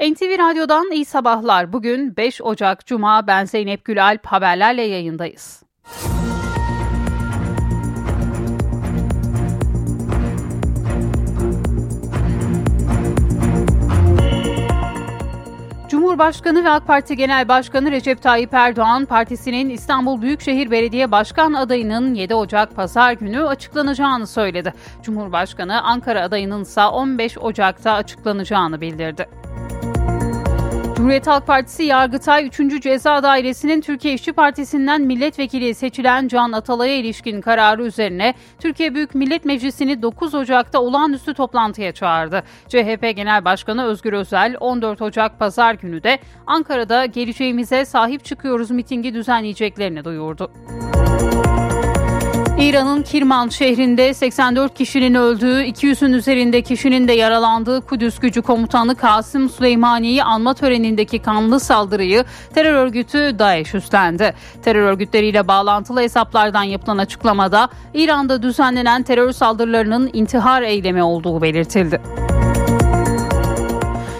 NTV Radyo'dan iyi sabahlar. Bugün 5 Ocak Cuma ben Zeynep Gülalp haberlerle yayındayız. Cumhurbaşkanı ve AK Parti Genel Başkanı Recep Tayyip Erdoğan, partisinin İstanbul Büyükşehir Belediye Başkan adayının 7 Ocak Pazar günü açıklanacağını söyledi. Cumhurbaşkanı Ankara adayının ise 15 Ocak'ta açıklanacağını bildirdi. Cumhuriyet Halk Partisi Yargıtay 3. Ceza Dairesi'nin Türkiye İşçi Partisi'nden milletvekili seçilen Can Atalay'a ilişkin kararı üzerine Türkiye Büyük Millet Meclisi'ni 9 Ocak'ta olağanüstü toplantıya çağırdı. CHP Genel Başkanı Özgür Özel 14 Ocak Pazar günü de Ankara'da geleceğimize sahip çıkıyoruz mitingi düzenleyeceklerini duyurdu. İran'ın Kirman şehrinde 84 kişinin öldüğü, 200'ün üzerinde kişinin de yaralandığı Kudüs Gücü Komutanı Kasım Süleymani'yi anma törenindeki kanlı saldırıyı terör örgütü DAEŞ üstlendi. Terör örgütleriyle bağlantılı hesaplardan yapılan açıklamada İran'da düzenlenen terör saldırılarının intihar eylemi olduğu belirtildi.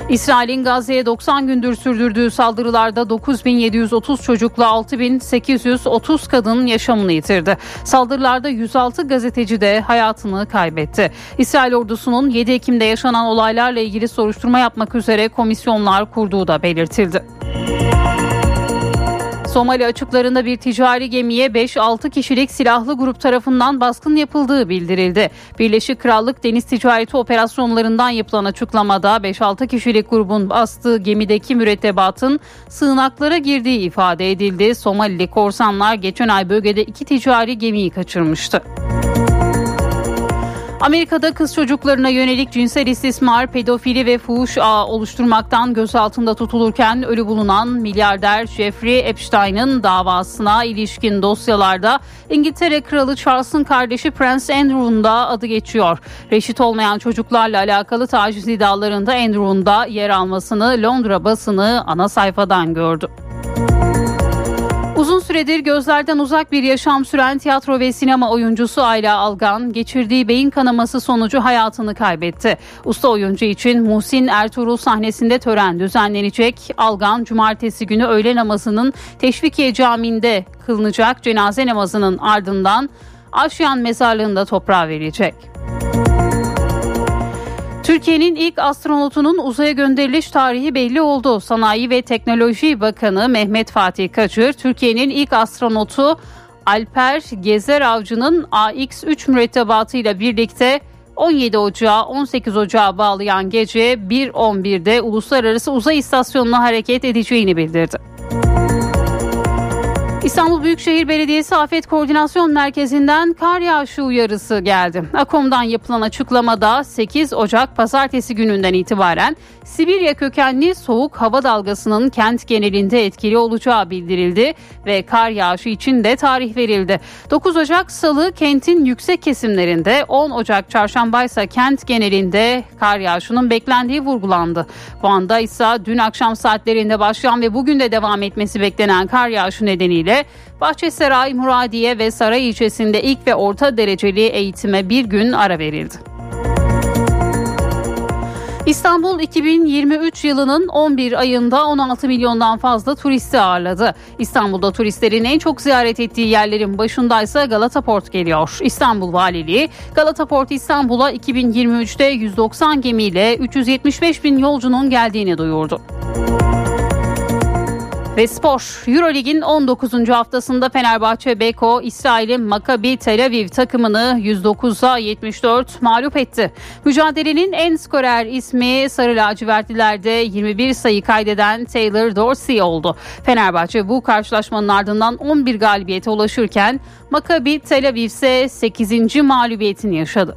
İsrail'in Gazze'ye 90 gündür sürdürdüğü saldırılarda 9730 çocukla 6830 kadın yaşamını yitirdi. Saldırılarda 106 gazeteci de hayatını kaybetti. İsrail ordusunun 7 Ekim'de yaşanan olaylarla ilgili soruşturma yapmak üzere komisyonlar kurduğu da belirtildi. Somali açıklarında bir ticari gemiye 5-6 kişilik silahlı grup tarafından baskın yapıldığı bildirildi. Birleşik Krallık Deniz Ticareti Operasyonlarından yapılan açıklamada 5-6 kişilik grubun bastığı gemideki mürettebatın sığınaklara girdiği ifade edildi. Somalili korsanlar geçen ay bölgede iki ticari gemiyi kaçırmıştı. Amerika'da kız çocuklarına yönelik cinsel istismar, pedofili ve fuhuş ağı oluşturmaktan gözaltında tutulurken ölü bulunan milyarder Jeffrey Epstein'ın davasına ilişkin dosyalarda İngiltere Kralı Charles'ın kardeşi Prince Andrew'un da adı geçiyor. Reşit olmayan çocuklarla alakalı taciz iddialarında Andrew'un da yer almasını Londra basını ana sayfadan gördü. Uzun süredir gözlerden uzak bir yaşam süren tiyatro ve sinema oyuncusu Ayla Algan geçirdiği beyin kanaması sonucu hayatını kaybetti. Usta oyuncu için Muhsin Ertuğrul sahnesinde tören düzenlenecek. Algan cumartesi günü öğle namazının Teşvikiye Camii'nde kılınacak cenaze namazının ardından Aşyan mezarlığında toprağa verecek. Türkiye'nin ilk astronotunun uzaya gönderiliş tarihi belli oldu. Sanayi ve Teknoloji Bakanı Mehmet Fatih Kaçır, Türkiye'nin ilk astronotu Alper Gezer Avcı'nın AX-3 mürettebatıyla birlikte 17 Ocağı 18 Ocağı bağlayan gece 1.11'de Uluslararası Uzay İstasyonu'na hareket edeceğini bildirdi. İstanbul Büyükşehir Belediyesi Afet Koordinasyon Merkezi'nden kar yağışı uyarısı geldi. AKOM'dan yapılan açıklamada 8 Ocak pazartesi gününden itibaren Sibirya kökenli soğuk hava dalgasının kent genelinde etkili olacağı bildirildi ve kar yağışı için de tarih verildi. 9 Ocak Salı kentin yüksek kesimlerinde 10 Ocak Çarşamba ise kent genelinde kar yağışının beklendiği vurgulandı. Van'da ise dün akşam saatlerinde başlayan ve bugün de devam etmesi beklenen kar yağışı nedeniyle Bahçesaray, Muradiye ve Saray ilçesinde ilk ve orta dereceli eğitime bir gün ara verildi. İstanbul 2023 yılının 11 ayında 16 milyondan fazla turisti ağırladı. İstanbul'da turistlerin en çok ziyaret ettiği yerlerin başındaysa Galata Port geliyor. İstanbul Valiliği Galata Port İstanbul'a 2023'te 190 gemiyle 375 bin yolcunun geldiğini duyurdu. Ve spor. Eurolig'in 19. haftasında Fenerbahçe Beko İsrail'in Maccabi Tel Aviv takımını 109'a 74 mağlup etti. Mücadelenin en skorer ismi Sarı Lacivertlilerde 21 sayı kaydeden Taylor Dorsey oldu. Fenerbahçe bu karşılaşmanın ardından 11 galibiyete ulaşırken Maccabi Tel Aviv ise 8. mağlubiyetini yaşadı.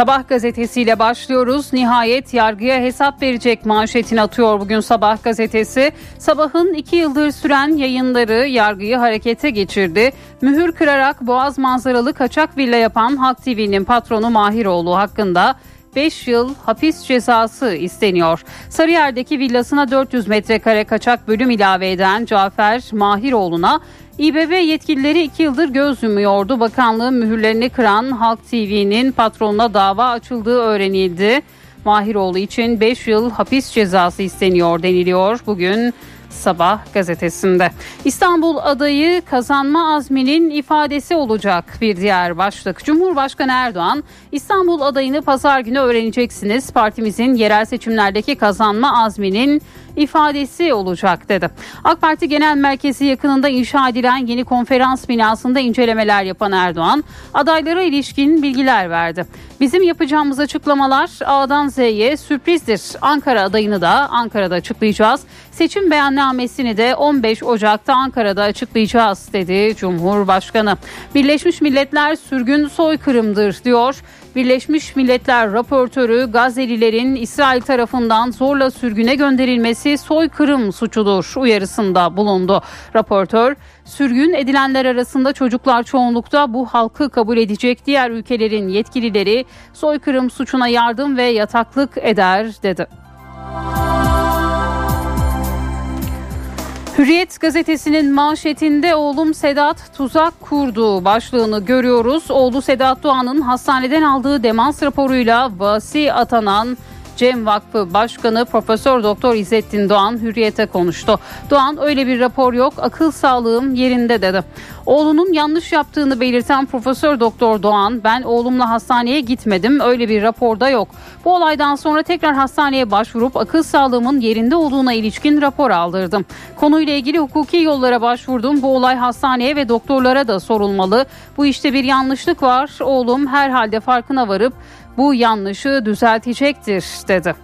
Sabah gazetesiyle başlıyoruz. Nihayet yargıya hesap verecek manşetini atıyor bugün Sabah gazetesi. Sabahın iki yıldır süren yayınları yargıyı harekete geçirdi. Mühür kırarak Boğaz manzaralı kaçak villa yapan Halk TV'nin patronu Mahiroğlu hakkında 5 yıl hapis cezası isteniyor. Sarıyer'deki villasına 400 metrekare kaçak bölüm ilave eden Cafer Mahiroğlu'na İBB yetkilileri 2 yıldır göz yumuyordu. Bakanlığın mühürlerini kıran Halk TV'nin patronuna dava açıldığı öğrenildi. Mahiroğlu için 5 yıl hapis cezası isteniyor deniliyor. Bugün Sabah gazetesinde. İstanbul adayı kazanma azminin ifadesi olacak bir diğer başlık. Cumhurbaşkanı Erdoğan İstanbul adayını pazar günü öğreneceksiniz. Partimizin yerel seçimlerdeki kazanma azminin ifadesi olacak dedi. AK Parti Genel Merkezi yakınında inşa edilen yeni konferans binasında incelemeler yapan Erdoğan adaylara ilişkin bilgiler verdi. Bizim yapacağımız açıklamalar A'dan Z'ye sürprizdir. Ankara adayını da Ankara'da açıklayacağız. Seçim beyannamesini de 15 Ocak'ta Ankara'da açıklayacağız dedi Cumhurbaşkanı. Birleşmiş Milletler sürgün soykırımdır diyor. Birleşmiş Milletler raportörü Gazelilerin İsrail tarafından zorla sürgüne gönderilmesi soykırım suçudur uyarısında bulundu. Raportör sürgün edilenler arasında çocuklar çoğunlukta bu halkı kabul edecek diğer ülkelerin yetkilileri soykırım suçuna yardım ve yataklık eder dedi. Hürriyet gazetesinin manşetinde oğlum Sedat tuzak kurdu başlığını görüyoruz. Oğlu Sedat Doğan'ın hastaneden aldığı demans raporuyla vasi atanan Cem Vakfı Başkanı Profesör Doktor İzzettin Doğan hürriyete konuştu. Doğan öyle bir rapor yok akıl sağlığım yerinde dedi. Oğlunun yanlış yaptığını belirten Profesör Doktor Doğan ben oğlumla hastaneye gitmedim öyle bir raporda yok. Bu olaydan sonra tekrar hastaneye başvurup akıl sağlığımın yerinde olduğuna ilişkin rapor aldırdım. Konuyla ilgili hukuki yollara başvurdum. Bu olay hastaneye ve doktorlara da sorulmalı. Bu işte bir yanlışlık var. Oğlum herhalde farkına varıp bu yanlışı düzeltecektir dedi.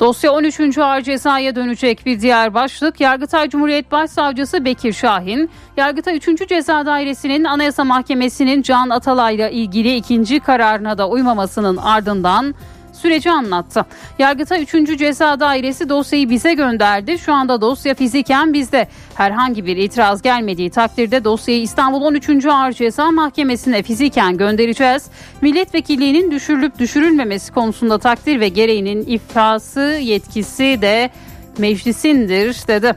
Dosya 13. Ağır Ceza'ya dönecek bir diğer başlık. Yargıtay Cumhuriyet Başsavcısı Bekir Şahin, Yargıtay 3. Ceza Dairesi'nin Anayasa Mahkemesi'nin Can Atalay'la ilgili ikinci kararına da uymamasının ardından süreci anlattı. Yargıtay 3. Ceza Dairesi dosyayı bize gönderdi. Şu anda dosya fiziken bizde. Herhangi bir itiraz gelmediği takdirde dosyayı İstanbul 13. Ağır Ceza Mahkemesi'ne fiziken göndereceğiz. Milletvekilliğinin düşürülüp düşürülmemesi konusunda takdir ve gereğinin ifası yetkisi de meclisindir dedi.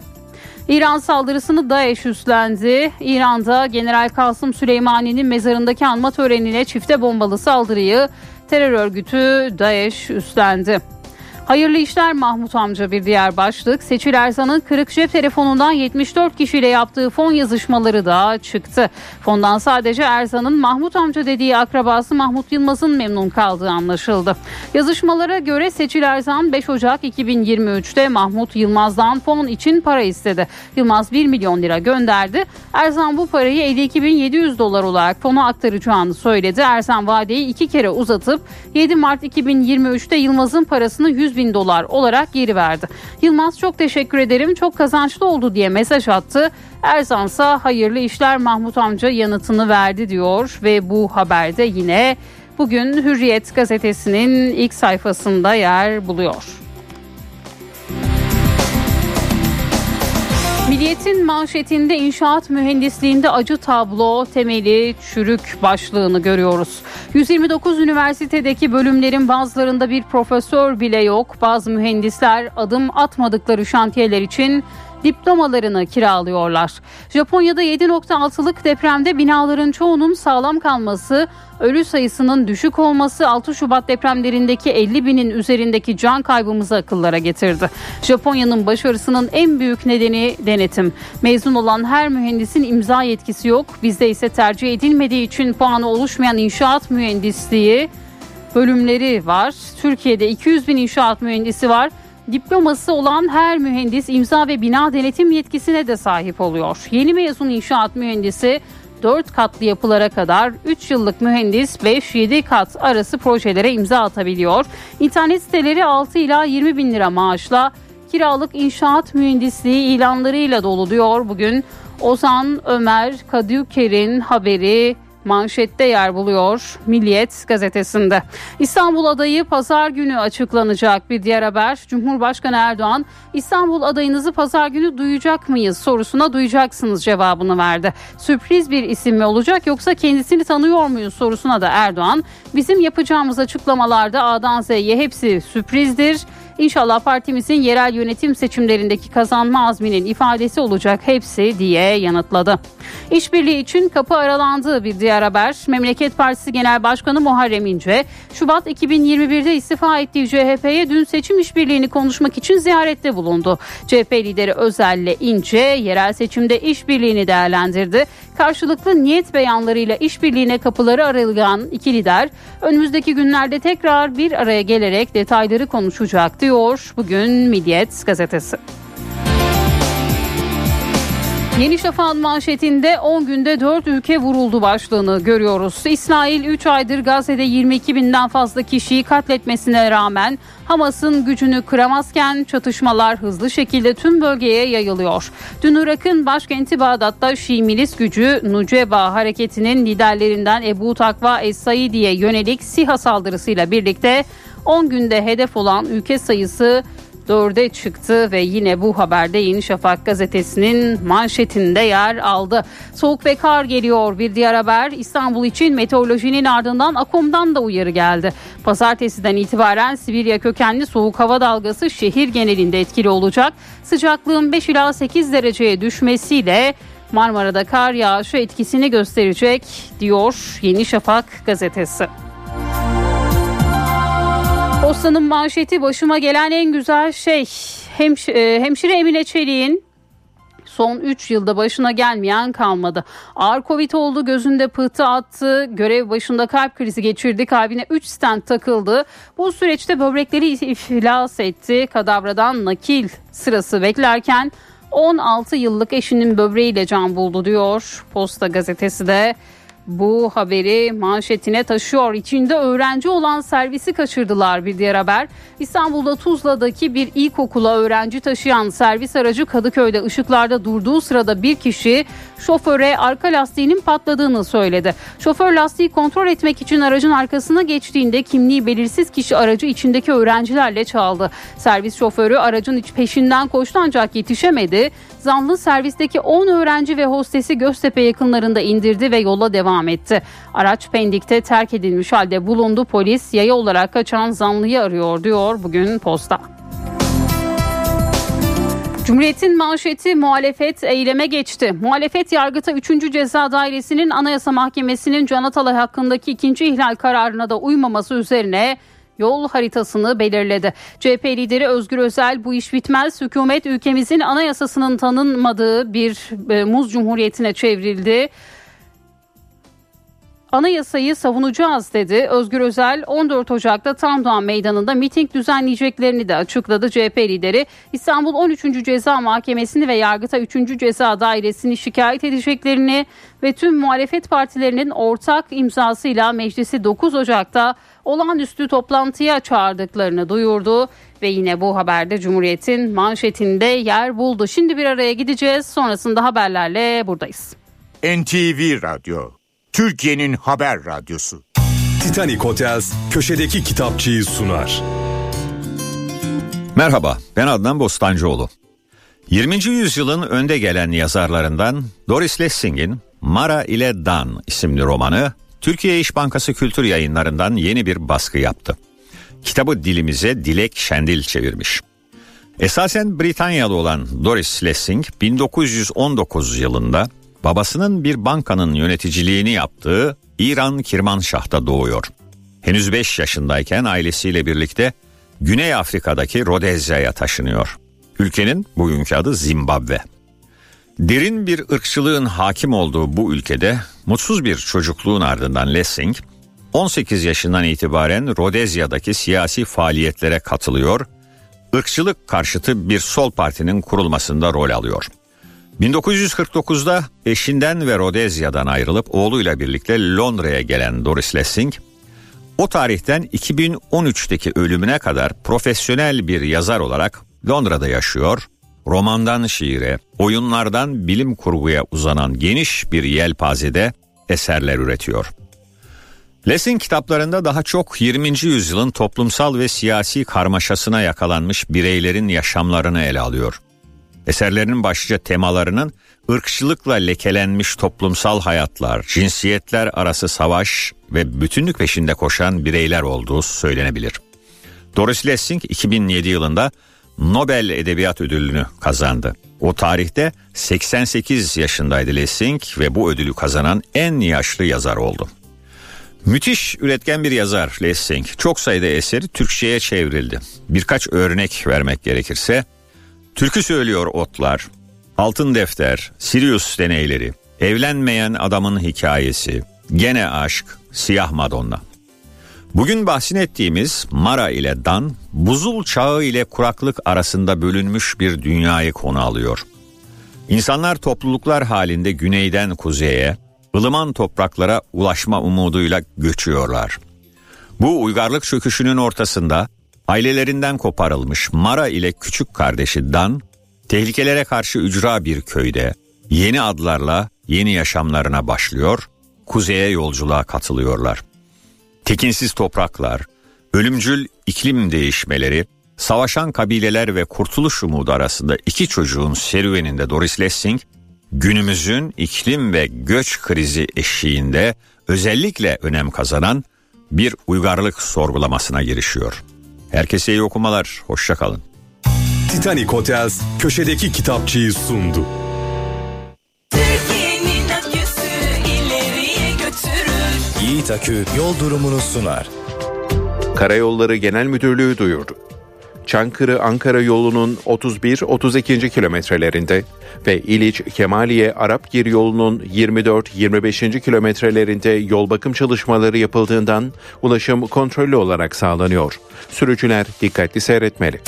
İran saldırısını DAEŞ üstlendi. İran'da General Kasım Süleymani'nin mezarındaki anma törenine çifte bombalı saldırıyı terör örgütü DAEŞ üstlendi. Hayırlı işler Mahmut amca bir diğer başlık. Seçil Erzan'ın kırık cep telefonundan 74 kişiyle yaptığı fon yazışmaları da çıktı. Fondan sadece Erzan'ın Mahmut amca dediği akrabası Mahmut Yılmaz'ın memnun kaldığı anlaşıldı. Yazışmalara göre Seçil Erzan 5 Ocak 2023'te Mahmut Yılmaz'dan fon için para istedi. Yılmaz 1 milyon lira gönderdi. Erzan bu parayı 52.700 dolar olarak fona aktaracağını söyledi. Erzan vadeyi iki kere uzatıp 7 Mart 2023'te Yılmaz'ın parasını 100 bin bin dolar olarak geri verdi. Yılmaz çok teşekkür ederim çok kazançlı oldu diye mesaj attı. Erzansa hayırlı işler Mahmut amca yanıtını verdi diyor ve bu haberde yine bugün Hürriyet gazetesinin ilk sayfasında yer buluyor. Milliyet'in manşetinde inşaat mühendisliğinde acı tablo temeli çürük başlığını görüyoruz. 129 üniversitedeki bölümlerin bazılarında bir profesör bile yok. Bazı mühendisler adım atmadıkları şantiyeler için diplomalarını kiralıyorlar. Japonya'da 7.6'lık depremde binaların çoğunun sağlam kalması, ölü sayısının düşük olması 6 Şubat depremlerindeki 50 binin üzerindeki can kaybımızı akıllara getirdi. Japonya'nın başarısının en büyük nedeni denetim. Mezun olan her mühendisin imza yetkisi yok. Bizde ise tercih edilmediği için puanı oluşmayan inşaat mühendisliği bölümleri var. Türkiye'de 200 bin inşaat mühendisi var diploması olan her mühendis imza ve bina denetim yetkisine de sahip oluyor. Yeni mezun inşaat mühendisi 4 katlı yapılara kadar 3 yıllık mühendis 5-7 kat arası projelere imza atabiliyor. İnternet siteleri 6 ila 20 bin lira maaşla kiralık inşaat mühendisliği ilanlarıyla dolu diyor bugün Ozan Ömer Kadüker'in haberi manşette yer buluyor Milliyet gazetesinde. İstanbul adayı pazar günü açıklanacak bir diğer haber. Cumhurbaşkanı Erdoğan İstanbul adayınızı pazar günü duyacak mıyız sorusuna duyacaksınız cevabını verdi. Sürpriz bir isim mi olacak yoksa kendisini tanıyor muyuz sorusuna da Erdoğan bizim yapacağımız açıklamalarda A'dan Z'ye hepsi sürprizdir. İnşallah partimizin yerel yönetim seçimlerindeki kazanma azminin ifadesi olacak hepsi diye yanıtladı. İşbirliği için kapı aralandığı bir diğer haber. Memleket Partisi Genel Başkanı Muharrem İnce, Şubat 2021'de istifa ettiği CHP'ye dün seçim işbirliğini konuşmak için ziyarette bulundu. CHP lideri Özel'le İnce yerel seçimde işbirliğini değerlendirdi. Karşılıklı niyet beyanlarıyla işbirliğine kapıları arayan iki lider önümüzdeki günlerde tekrar bir araya gelerek detayları konuşacak diyor bugün Milliyet gazetesi. Yeni Şafak'ın manşetinde 10 günde 4 ülke vuruldu başlığını görüyoruz. İsrail 3 aydır Gazze'de 22 binden fazla kişiyi katletmesine rağmen Hamas'ın gücünü kıramazken çatışmalar hızlı şekilde tüm bölgeye yayılıyor. Dün Irak'ın başkenti Bağdat'ta Şii milis gücü Nuceba hareketinin liderlerinden Ebu Takva Es-Saidi'ye yönelik SİHA saldırısıyla birlikte 10 günde hedef olan ülke sayısı dörde çıktı ve yine bu haberde Yeni Şafak gazetesinin manşetinde yer aldı. Soğuk ve kar geliyor bir diğer haber İstanbul için meteorolojinin ardından Akom'dan da uyarı geldi. Pazartesiden itibaren Sibirya kökenli soğuk hava dalgası şehir genelinde etkili olacak. Sıcaklığın 5 ila 8 dereceye düşmesiyle Marmara'da kar yağışı etkisini gösterecek diyor Yeni Şafak gazetesi. Postanın manşeti başıma gelen en güzel şey Hemş e, hemşire Emine Çelik'in son 3 yılda başına gelmeyen kalmadı. Ağır Covid oldu, gözünde pıhtı attı, görev başında kalp krizi geçirdi, kalbine 3 stent takıldı. Bu süreçte böbrekleri iflas etti. Kadavradan nakil sırası beklerken 16 yıllık eşinin böbreğiyle can buldu diyor Posta gazetesi de bu haberi manşetine taşıyor. İçinde öğrenci olan servisi kaçırdılar bir diğer haber. İstanbul'da Tuzla'daki bir ilkokula öğrenci taşıyan servis aracı Kadıköy'de ışıklarda durduğu sırada bir kişi şoföre arka lastiğinin patladığını söyledi. Şoför lastiği kontrol etmek için aracın arkasına geçtiğinde kimliği belirsiz kişi aracı içindeki öğrencilerle çaldı. Servis şoförü aracın iç peşinden koştu ancak yetişemedi. Zanlı servisteki 10 öğrenci ve hostesi Göztepe yakınlarında indirdi ve yola devam etti. Araç Pendik'te terk edilmiş halde bulundu. Polis yaya olarak kaçan zanlıyı arıyor diyor bugün posta. Cumhuriyet'in manşeti muhalefet eyleme geçti. Muhalefet yargıta 3. Ceza Dairesi'nin Anayasa Mahkemesi'nin Can Atalay hakkındaki ikinci ihlal kararına da uymaması üzerine yol haritasını belirledi. CHP lideri Özgür Özel bu iş bitmez hükümet ülkemizin anayasasının tanınmadığı bir e, muz cumhuriyetine çevrildi. Anayasayı savunacağız dedi. Özgür Özel 14 Ocak'ta Tam Meydanı'nda miting düzenleyeceklerini de açıkladı. CHP lideri İstanbul 13. Ceza Mahkemesi'ni ve Yargıta 3. Ceza Dairesi'ni şikayet edeceklerini ve tüm muhalefet partilerinin ortak imzasıyla meclisi 9 Ocak'ta olağanüstü toplantıya çağırdıklarını duyurdu ve yine bu haberde Cumhuriyet'in manşetinde yer buldu. Şimdi bir araya gideceğiz. Sonrasında haberlerle buradayız. NTV Radyo Türkiye'nin haber radyosu. Titanic Hotels köşedeki kitapçıyı sunar. Merhaba, ben Adnan Bostancıoğlu. 20. yüzyılın önde gelen yazarlarından Doris Lessing'in Mara ile Dan isimli romanı Türkiye İş Bankası Kültür Yayınları'ndan yeni bir baskı yaptı. Kitabı dilimize Dilek Şendil çevirmiş. Esasen Britanyalı olan Doris Lessing 1919 yılında babasının bir bankanın yöneticiliğini yaptığı İran Kirmanşah'ta doğuyor. Henüz 5 yaşındayken ailesiyle birlikte Güney Afrika'daki Rodezya'ya taşınıyor. Ülkenin bugünkü adı Zimbabwe. Derin bir ırkçılığın hakim olduğu bu ülkede mutsuz bir çocukluğun ardından Lessing 18 yaşından itibaren Rodezya'daki siyasi faaliyetlere katılıyor, ırkçılık karşıtı bir sol partinin kurulmasında rol alıyor. 1949'da eşinden ve Rodezya'dan ayrılıp oğluyla birlikte Londra'ya gelen Doris Lessing, o tarihten 2013'teki ölümüne kadar profesyonel bir yazar olarak Londra'da yaşıyor, romandan şiire, oyunlardan bilim kurguya uzanan geniş bir yelpazede eserler üretiyor. Lessing kitaplarında daha çok 20. yüzyılın toplumsal ve siyasi karmaşasına yakalanmış bireylerin yaşamlarını ele alıyor. Eserlerinin başlıca temalarının ırkçılıkla lekelenmiş toplumsal hayatlar, cinsiyetler arası savaş ve bütünlük peşinde koşan bireyler olduğu söylenebilir. Doris Lessing 2007 yılında Nobel Edebiyat Ödülünü kazandı. O tarihte 88 yaşındaydı Lessing ve bu ödülü kazanan en yaşlı yazar oldu. Müthiş üretken bir yazar Lessing. Çok sayıda eseri Türkçe'ye çevrildi. Birkaç örnek vermek gerekirse Türkü söylüyor otlar, Altın Defter, Sirius deneyleri, Evlenmeyen adamın hikayesi, Gene aşk, Siyah Madonna. Bugün bahsin ettiğimiz Mara ile Dan, buzul çağı ile kuraklık arasında bölünmüş bir dünyayı konu alıyor. İnsanlar topluluklar halinde güneyden kuzeye, ılıman topraklara ulaşma umuduyla göçüyorlar. Bu uygarlık çöküşünün ortasında ailelerinden koparılmış Mara ile küçük kardeşi Dan, tehlikelere karşı ücra bir köyde yeni adlarla yeni yaşamlarına başlıyor, kuzeye yolculuğa katılıyorlar. Tekinsiz topraklar, ölümcül iklim değişmeleri, savaşan kabileler ve kurtuluş umudu arasında iki çocuğun serüveninde Doris Lessing, günümüzün iklim ve göç krizi eşiğinde özellikle önem kazanan bir uygarlık sorgulamasına girişiyor. Herkese iyi okumalar, hoşçakalın. Titanic Hotels köşedeki kitapçıyı sundu. Yiğit Akü yol durumunu sunar. Karayolları Genel Müdürlüğü duyurdu. Çankırı-Ankara yolunun 31-32. kilometrelerinde ve İliç-Kemaliye-Arapgir yolunun 24-25. kilometrelerinde yol bakım çalışmaları yapıldığından ulaşım kontrollü olarak sağlanıyor. Sürücüler dikkatli seyretmeli.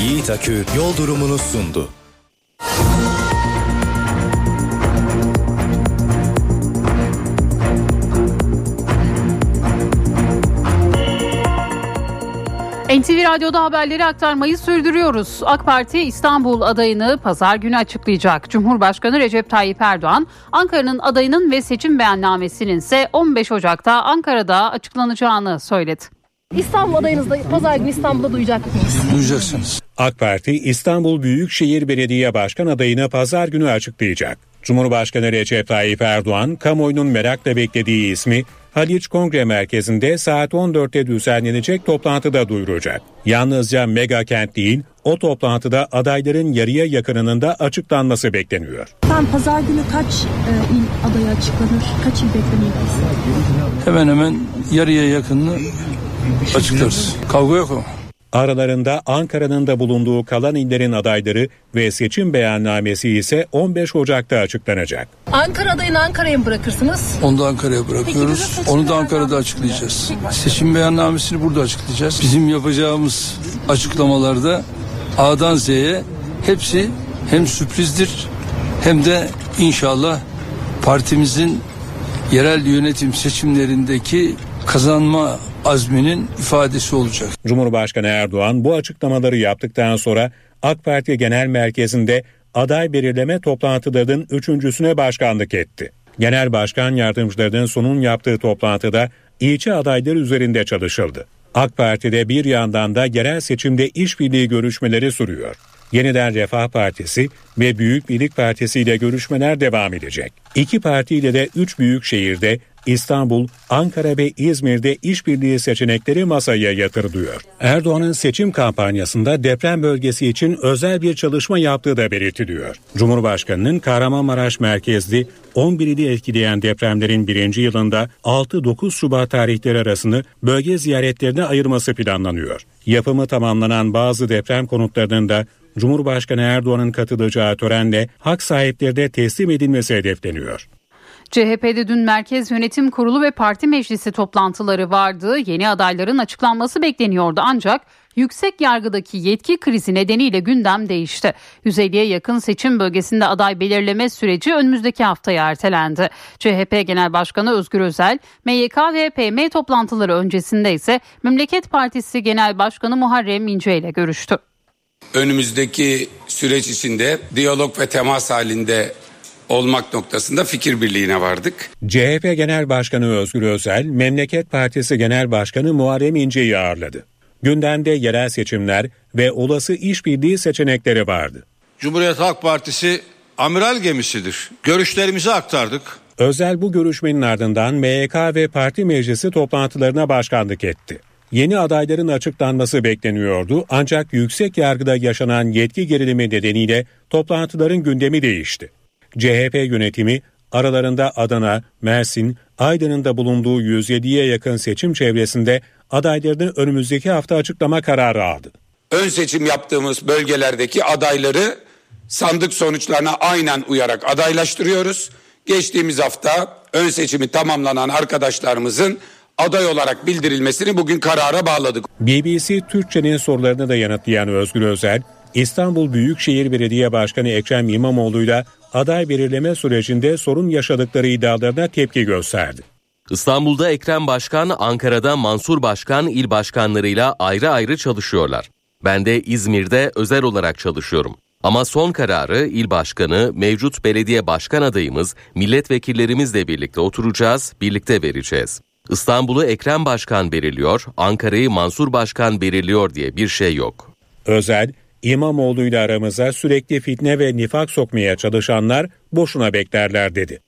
Yiğit Akü yol durumunu sundu. NTV Radyo'da haberleri aktarmayı sürdürüyoruz. AK Parti İstanbul adayını pazar günü açıklayacak. Cumhurbaşkanı Recep Tayyip Erdoğan, Ankara'nın adayının ve seçim beyannamesinin ise 15 Ocak'ta Ankara'da açıklanacağını söyledi. İstanbul adayınızda pazar günü İstanbul'da duyacak mısınız? Duyacaksınız. AK Parti İstanbul Büyükşehir Belediye Başkan adayını pazar günü açıklayacak. Cumhurbaşkanı Recep Tayyip Erdoğan, kamuoyunun merakla beklediği ismi Haliç Kongre Merkezi'nde saat 14'te düzenlenecek toplantıda duyuracak. Yalnızca mega kent değil, o toplantıda adayların yarıya yakınının da açıklanması bekleniyor. Ben pazar günü kaç e, il adayı açıklanır? Kaç il beklemeyi Hemen hemen yarıya yakınını açıklarız. Kavga yok ama. Aralarında Ankara'nın da bulunduğu kalan illerin adayları ve seçim beyannamesi ise 15 Ocak'ta açıklanacak. Ankara adayını Ankara'ya mı bırakırsınız? Onu da Ankara'ya bırakıyoruz. Peki, Onu da Ankara'da açıklayacağız. Seçim beyannamesini burada açıklayacağız. Bizim yapacağımız açıklamalarda A'dan Z'ye hepsi hem sürprizdir hem de inşallah partimizin yerel yönetim seçimlerindeki kazanma azminin ifadesi olacak. Cumhurbaşkanı Erdoğan bu açıklamaları yaptıktan sonra AK Parti Genel Merkezi'nde aday belirleme toplantılarının üçüncüsüne başkanlık etti. Genel Başkan Yardımcılarının sunum yaptığı toplantıda ilçe adayları üzerinde çalışıldı. AK Parti'de bir yandan da yerel seçimde işbirliği görüşmeleri sürüyor. Yeniden Refah Partisi ve Büyük Birlik Partisi ile görüşmeler devam edecek. İki partiyle de üç büyük şehirde İstanbul, Ankara ve İzmir'de işbirliği seçenekleri masaya yatırılıyor. Erdoğan'ın seçim kampanyasında deprem bölgesi için özel bir çalışma yaptığı da belirtiliyor. Cumhurbaşkanının Kahramanmaraş merkezli 11 ili etkileyen depremlerin birinci yılında 6-9 Şubat tarihleri arasını bölge ziyaretlerine ayırması planlanıyor. Yapımı tamamlanan bazı deprem konutlarının da Cumhurbaşkanı Erdoğan'ın katılacağı törenle hak sahiplerine teslim edilmesi hedefleniyor. CHP'de dün Merkez Yönetim Kurulu ve Parti Meclisi toplantıları vardı. Yeni adayların açıklanması bekleniyordu ancak yüksek yargıdaki yetki krizi nedeniyle gündem değişti. 150'ye yakın seçim bölgesinde aday belirleme süreci önümüzdeki haftaya ertelendi. CHP Genel Başkanı Özgür Özel, MYK ve PM toplantıları öncesinde ise Memleket Partisi Genel Başkanı Muharrem İnce ile görüştü. Önümüzdeki süreç içinde diyalog ve temas halinde olmak noktasında fikir birliğine vardık. CHP Genel Başkanı Özgür Özel, Memleket Partisi Genel Başkanı Muharrem İnce'yi ağırladı. Gündemde yerel seçimler ve olası işbirliği seçenekleri vardı. Cumhuriyet Halk Partisi amiral gemisidir. Görüşlerimizi aktardık. Özel bu görüşmenin ardından MYK ve parti meclisi toplantılarına başkanlık etti. Yeni adayların açıklanması bekleniyordu ancak yüksek yargıda yaşanan yetki gerilimi nedeniyle toplantıların gündemi değişti. CHP yönetimi aralarında Adana, Mersin, Aydın'ın da bulunduğu 107'ye yakın seçim çevresinde adaylarını önümüzdeki hafta açıklama kararı aldı. Ön seçim yaptığımız bölgelerdeki adayları sandık sonuçlarına aynen uyarak adaylaştırıyoruz. Geçtiğimiz hafta ön seçimi tamamlanan arkadaşlarımızın aday olarak bildirilmesini bugün karara bağladık. BBC Türkçe'nin sorularını da yanıtlayan Özgür Özel, İstanbul Büyükşehir Belediye Başkanı Ekrem İmamoğlu'yla aday belirleme sürecinde sorun yaşadıkları iddialarına tepki gösterdi. İstanbul'da Ekrem Başkan, Ankara'da Mansur Başkan il başkanlarıyla ayrı ayrı çalışıyorlar. Ben de İzmir'de özel olarak çalışıyorum. Ama son kararı il başkanı, mevcut belediye başkan adayımız, milletvekillerimizle birlikte oturacağız, birlikte vereceğiz. İstanbul'u Ekrem Başkan belirliyor, Ankara'yı Mansur Başkan belirliyor diye bir şey yok. Özel, İmamoğlu ile aramıza sürekli fitne ve nifak sokmaya çalışanlar boşuna beklerler dedi.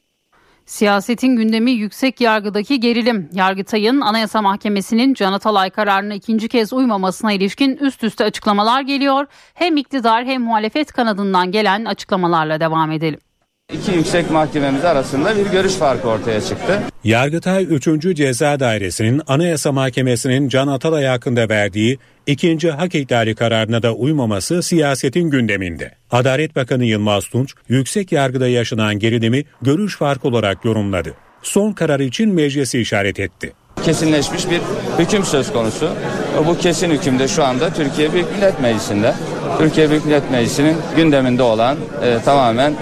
Siyasetin gündemi yüksek yargıdaki gerilim. Yargıtay'ın Anayasa Mahkemesi'nin Can Atalay kararına ikinci kez uymamasına ilişkin üst üste açıklamalar geliyor. Hem iktidar hem muhalefet kanadından gelen açıklamalarla devam edelim. İki yüksek mahkememiz arasında bir görüş farkı ortaya çıktı. Yargıtay 3. Ceza Dairesi'nin Anayasa Mahkemesi'nin Can Atalay hakkında verdiği ikinci hak ihlali kararına da uymaması siyasetin gündeminde. Adalet Bakanı Yılmaz Tunç, yüksek yargıda yaşanan gerilimi görüş farkı olarak yorumladı. Son karar için meclisi işaret etti. Kesinleşmiş bir hüküm söz konusu. Bu kesin hükümde şu anda Türkiye Büyük Millet Meclisi'nde. Türkiye Büyük Millet Meclisi'nin gündeminde olan e, tamamen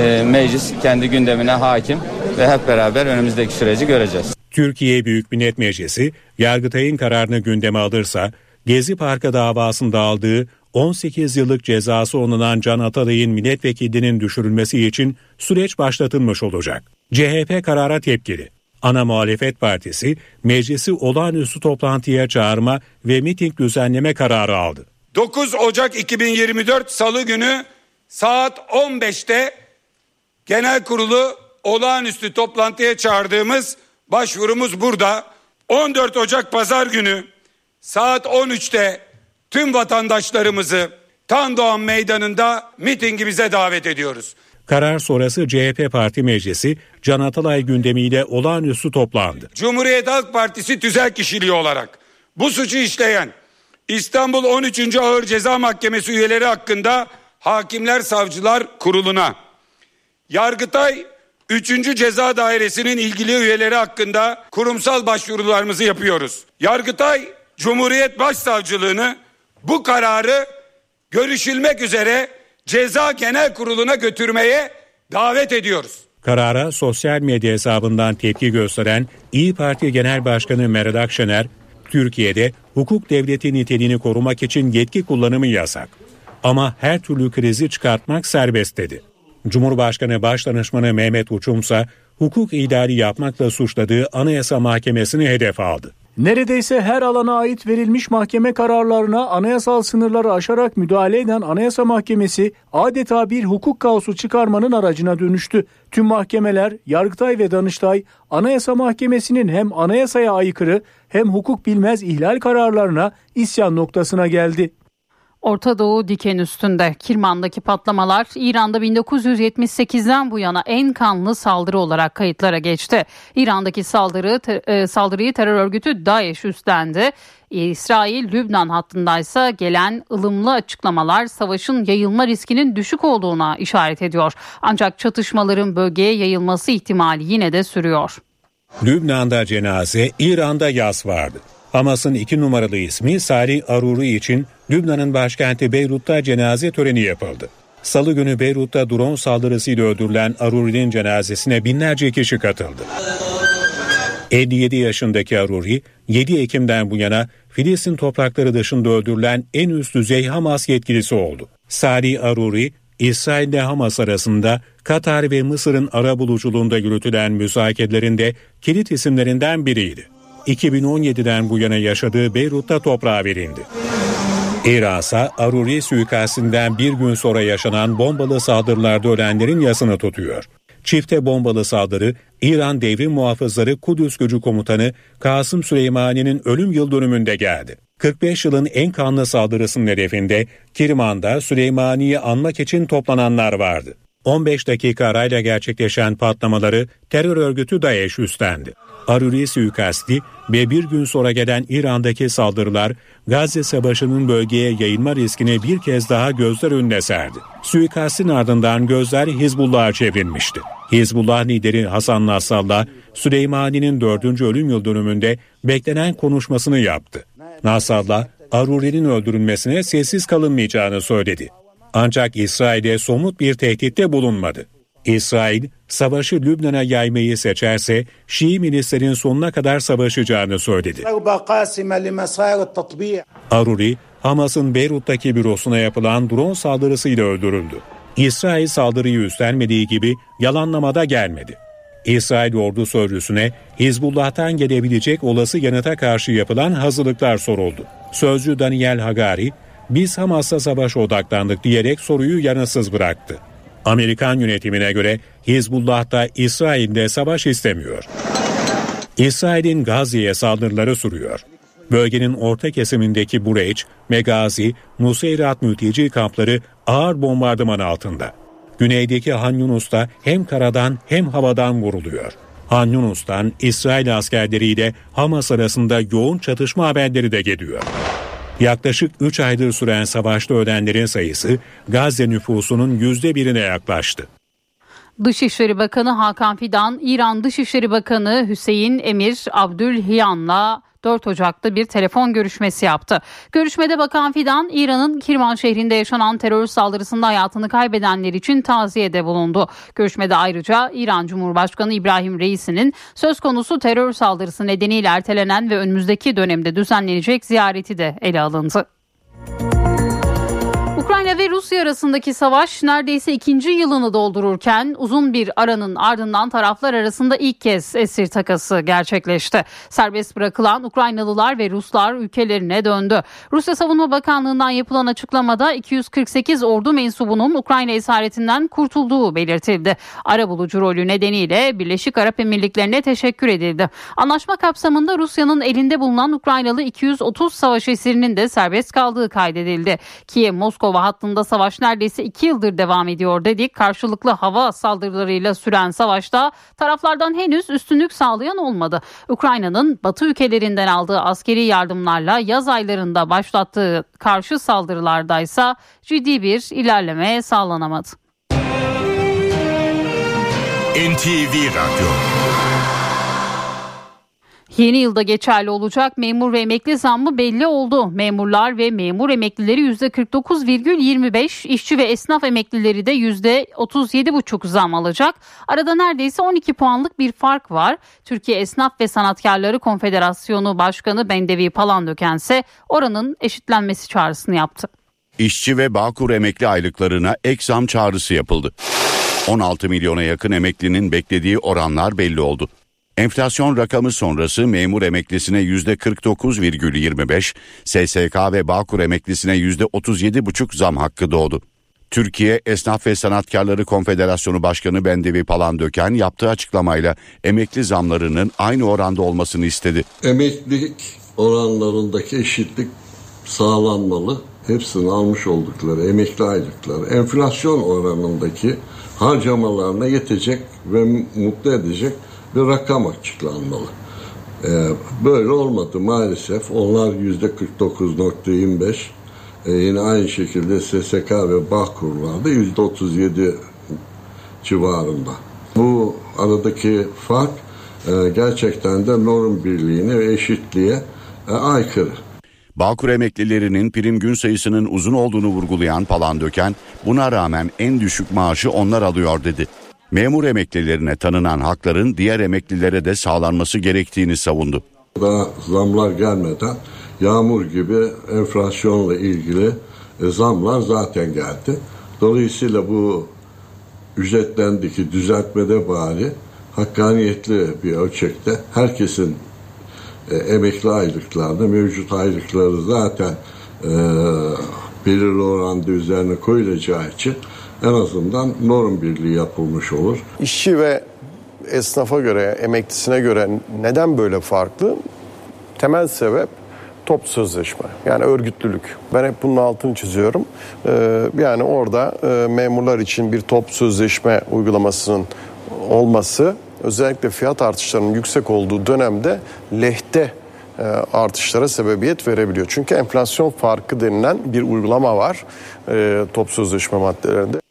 e, meclis kendi gündemine hakim ve hep beraber önümüzdeki süreci göreceğiz. Türkiye Büyük Millet Meclisi Yargıtay'ın kararını gündeme alırsa Gezi Parkı davasında aldığı 18 yıllık cezası onanan Can Atalay'ın milletvekilinin düşürülmesi için süreç başlatılmış olacak. CHP karara tepkili. Ana muhalefet partisi meclisi olağanüstü toplantıya çağırma ve miting düzenleme kararı aldı. 9 Ocak 2024 Salı günü saat 15'te genel kurulu olağanüstü toplantıya çağırdığımız başvurumuz burada. 14 Ocak pazar günü saat 13'te tüm vatandaşlarımızı Tandoğan Meydanı'nda mitingimize davet ediyoruz. Karar sonrası CHP Parti Meclisi Can Atalay gündemiyle olağanüstü toplandı. Cumhuriyet Halk Partisi tüzel kişiliği olarak bu suçu işleyen İstanbul 13. Ağır Ceza Mahkemesi üyeleri hakkında Hakimler Savcılar Kurulu'na, Yargıtay 3. Ceza Dairesi'nin ilgili üyeleri hakkında kurumsal başvurularımızı yapıyoruz. Yargıtay Cumhuriyet Başsavcılığını bu kararı görüşülmek üzere Ceza Genel Kurulu'na götürmeye davet ediyoruz. Karara sosyal medya hesabından tepki gösteren İyi Parti Genel Başkanı Meral Akşener, Türkiye'de hukuk devleti niteliğini korumak için yetki kullanımı yasak. Ama her türlü krizi çıkartmak serbest dedi. Cumhurbaşkanı Başdanışmanı Mehmet Uçumsa hukuk ihlali yapmakla suçladığı Anayasa Mahkemesi'ni hedef aldı. Neredeyse her alana ait verilmiş mahkeme kararlarına anayasal sınırları aşarak müdahale eden Anayasa Mahkemesi adeta bir hukuk kaosu çıkarmanın aracına dönüştü. Tüm mahkemeler, Yargıtay ve Danıştay, Anayasa Mahkemesi'nin hem anayasaya aykırı hem hukuk bilmez ihlal kararlarına isyan noktasına geldi. Orta Doğu diken üstünde Kirman'daki patlamalar İran'da 1978'den bu yana en kanlı saldırı olarak kayıtlara geçti. İran'daki saldırı e, saldırıyı terör örgütü DAEŞ üstlendi. İsrail Lübnan hattındaysa gelen ılımlı açıklamalar savaşın yayılma riskinin düşük olduğuna işaret ediyor. Ancak çatışmaların bölgeye yayılması ihtimali yine de sürüyor. Lübnan'da cenaze, İran'da yas vardı. Hamas'ın iki numaralı ismi Salih Aruri için Lübnan'ın başkenti Beyrut'ta cenaze töreni yapıldı. Salı günü Beyrut'ta drone saldırısıyla öldürülen Aruri'nin cenazesine binlerce kişi katıldı. 57 yaşındaki Aruri, 7 Ekim'den bu yana Filistin toprakları dışında öldürülen en üst düzey Hamas yetkilisi oldu. Sadi Aruri, İsrail ile Hamas arasında Katar ve Mısır'ın ara buluculuğunda yürütülen müzakerelerinde kilit isimlerinden biriydi. 2017'den bu yana yaşadığı Beyrut'ta toprağa verildi. İran ise Aruri suikastinden bir gün sonra yaşanan bombalı saldırılarda ölenlerin yasını tutuyor. Çifte bombalı saldırı İran Devrim Muhafızları Kudüs Gücü Komutanı Kasım Süleymani'nin ölüm yıl dönümünde geldi. 45 yılın en kanlı saldırısının hedefinde Kirman'da Süleymani'yi anmak için toplananlar vardı. 15 dakika arayla gerçekleşen patlamaları terör örgütü DAEŞ üstlendi. Aruri suikasti ve bir gün sonra gelen İran'daki saldırılar Gazze Savaşı'nın bölgeye yayılma riskini bir kez daha gözler önüne serdi. Suikastin ardından gözler Hizbullah'a çevrilmişti. Hizbullah lideri Hasan Nasrallah, Süleymani'nin dördüncü ölüm yıl dönümünde beklenen konuşmasını yaptı. Nasrallah, Aruri'nin öldürülmesine sessiz kalınmayacağını söyledi. Ancak İsrail'e somut bir tehditte bulunmadı. İsrail, savaşı Lübnan'a yaymayı seçerse Şii milislerin sonuna kadar savaşacağını söyledi. Aruri, Hamas'ın Beyrut'taki bürosuna yapılan drone saldırısıyla öldürüldü. İsrail saldırıyı üstlenmediği gibi yalanlamada gelmedi. İsrail ordu sözcüsüne Hizbullah'tan gelebilecek olası yanıta karşı yapılan hazırlıklar soruldu. Sözcü Daniel Hagari, biz Hamas'la savaş odaklandık diyerek soruyu yanıtsız bıraktı. Amerikan yönetimine göre Hizbullah da İsrail'de savaş istemiyor. İsrail'in Gazze'ye saldırıları sürüyor. Bölgenin orta kesimindeki Bureç, Megazi, Nuseyrat mülteci kampları ağır bombardıman altında. Güneydeki Han Yunus'ta hem karadan hem havadan vuruluyor. Han Yunus'tan İsrail askerleriyle Hamas arasında yoğun çatışma haberleri de geliyor. Yaklaşık 3 aydır süren savaşta ölenlerin sayısı Gazze nüfusunun yüzde birine yaklaştı. Dışişleri Bakanı Hakan Fidan, İran Dışişleri Bakanı Hüseyin Emir Abdülhiyan'la 4 Ocak'ta bir telefon görüşmesi yaptı. Görüşmede Bakan Fidan, İran'ın Kirman şehrinde yaşanan terör saldırısında hayatını kaybedenler için taziyede bulundu. Görüşmede ayrıca İran Cumhurbaşkanı İbrahim Reis'inin söz konusu terör saldırısı nedeniyle ertelenen ve önümüzdeki dönemde düzenlenecek ziyareti de ele alındı. Ukrayna ve Rusya arasındaki savaş neredeyse ikinci yılını doldururken uzun bir aranın ardından taraflar arasında ilk kez esir takası gerçekleşti. Serbest bırakılan Ukraynalılar ve Ruslar ülkelerine döndü. Rusya Savunma Bakanlığı'ndan yapılan açıklamada 248 ordu mensubunun Ukrayna esaretinden kurtulduğu belirtildi. Ara bulucu rolü nedeniyle Birleşik Arap Emirlikleri'ne teşekkür edildi. Anlaşma kapsamında Rusya'nın elinde bulunan Ukraynalı 230 savaş esirinin de serbest kaldığı kaydedildi. Kiev Moskova hattında savaş neredeyse iki yıldır devam ediyor dedik. Karşılıklı hava saldırılarıyla süren savaşta taraflardan henüz üstünlük sağlayan olmadı. Ukrayna'nın Batı ülkelerinden aldığı askeri yardımlarla yaz aylarında başlattığı karşı saldırılarda ise ciddi bir ilerleme sağlanamadı. NTV Radyo Yeni yılda geçerli olacak memur ve emekli zammı belli oldu. Memurlar ve memur emeklileri %49,25, işçi ve esnaf emeklileri de %37,5 zam alacak. Arada neredeyse 12 puanlık bir fark var. Türkiye Esnaf ve Sanatkarları Konfederasyonu Başkanı Bendevi Palandöken ise oranın eşitlenmesi çağrısını yaptı. İşçi ve Bağkur emekli aylıklarına ek zam çağrısı yapıldı. 16 milyona yakın emeklinin beklediği oranlar belli oldu. Enflasyon rakamı sonrası memur emeklisine %49,25, SSK ve Bağkur emeklisine %37,5 zam hakkı doğdu. Türkiye Esnaf ve Sanatkarları Konfederasyonu Başkanı Bendevi Palandöken yaptığı açıklamayla emekli zamlarının aynı oranda olmasını istedi. Emeklilik oranlarındaki eşitlik sağlanmalı. Hepsini almış oldukları emekli aylıkları enflasyon oranındaki harcamalarına yetecek ve mutlu edecek bir rakam açıklanmalı. Ee, böyle olmadı maalesef. Onlar yüzde 49.25 ee, yine aynı şekilde SSK ve Bağkurlar'da yüzde 37 civarında. Bu aradaki fark e, gerçekten de norm birliğine ve eşitliğe e, aykırı. Bağkur emeklilerinin prim gün sayısının uzun olduğunu vurgulayan Palandöken, buna rağmen en düşük maaşı onlar alıyor dedi memur emeklilerine tanınan hakların diğer emeklilere de sağlanması gerektiğini savundu. Daha zamlar gelmeden yağmur gibi enflasyonla ilgili e, zamlar zaten geldi. Dolayısıyla bu ücretlendeki düzeltmede bari hakkaniyetli bir ölçekte herkesin e, emekli aylıklarında mevcut aylıkları zaten e, belirli oranda üzerine koyulacağı için en azından norm birliği yapılmış olur. İşçi ve esnafa göre, emeklisine göre neden böyle farklı? Temel sebep top sözleşme yani örgütlülük. Ben hep bunun altını çiziyorum. Ee, yani orada e, memurlar için bir top sözleşme uygulamasının olması özellikle fiyat artışlarının yüksek olduğu dönemde lehte e, artışlara sebebiyet verebiliyor. Çünkü enflasyon farkı denilen bir uygulama var e, top sözleşme maddelerinde.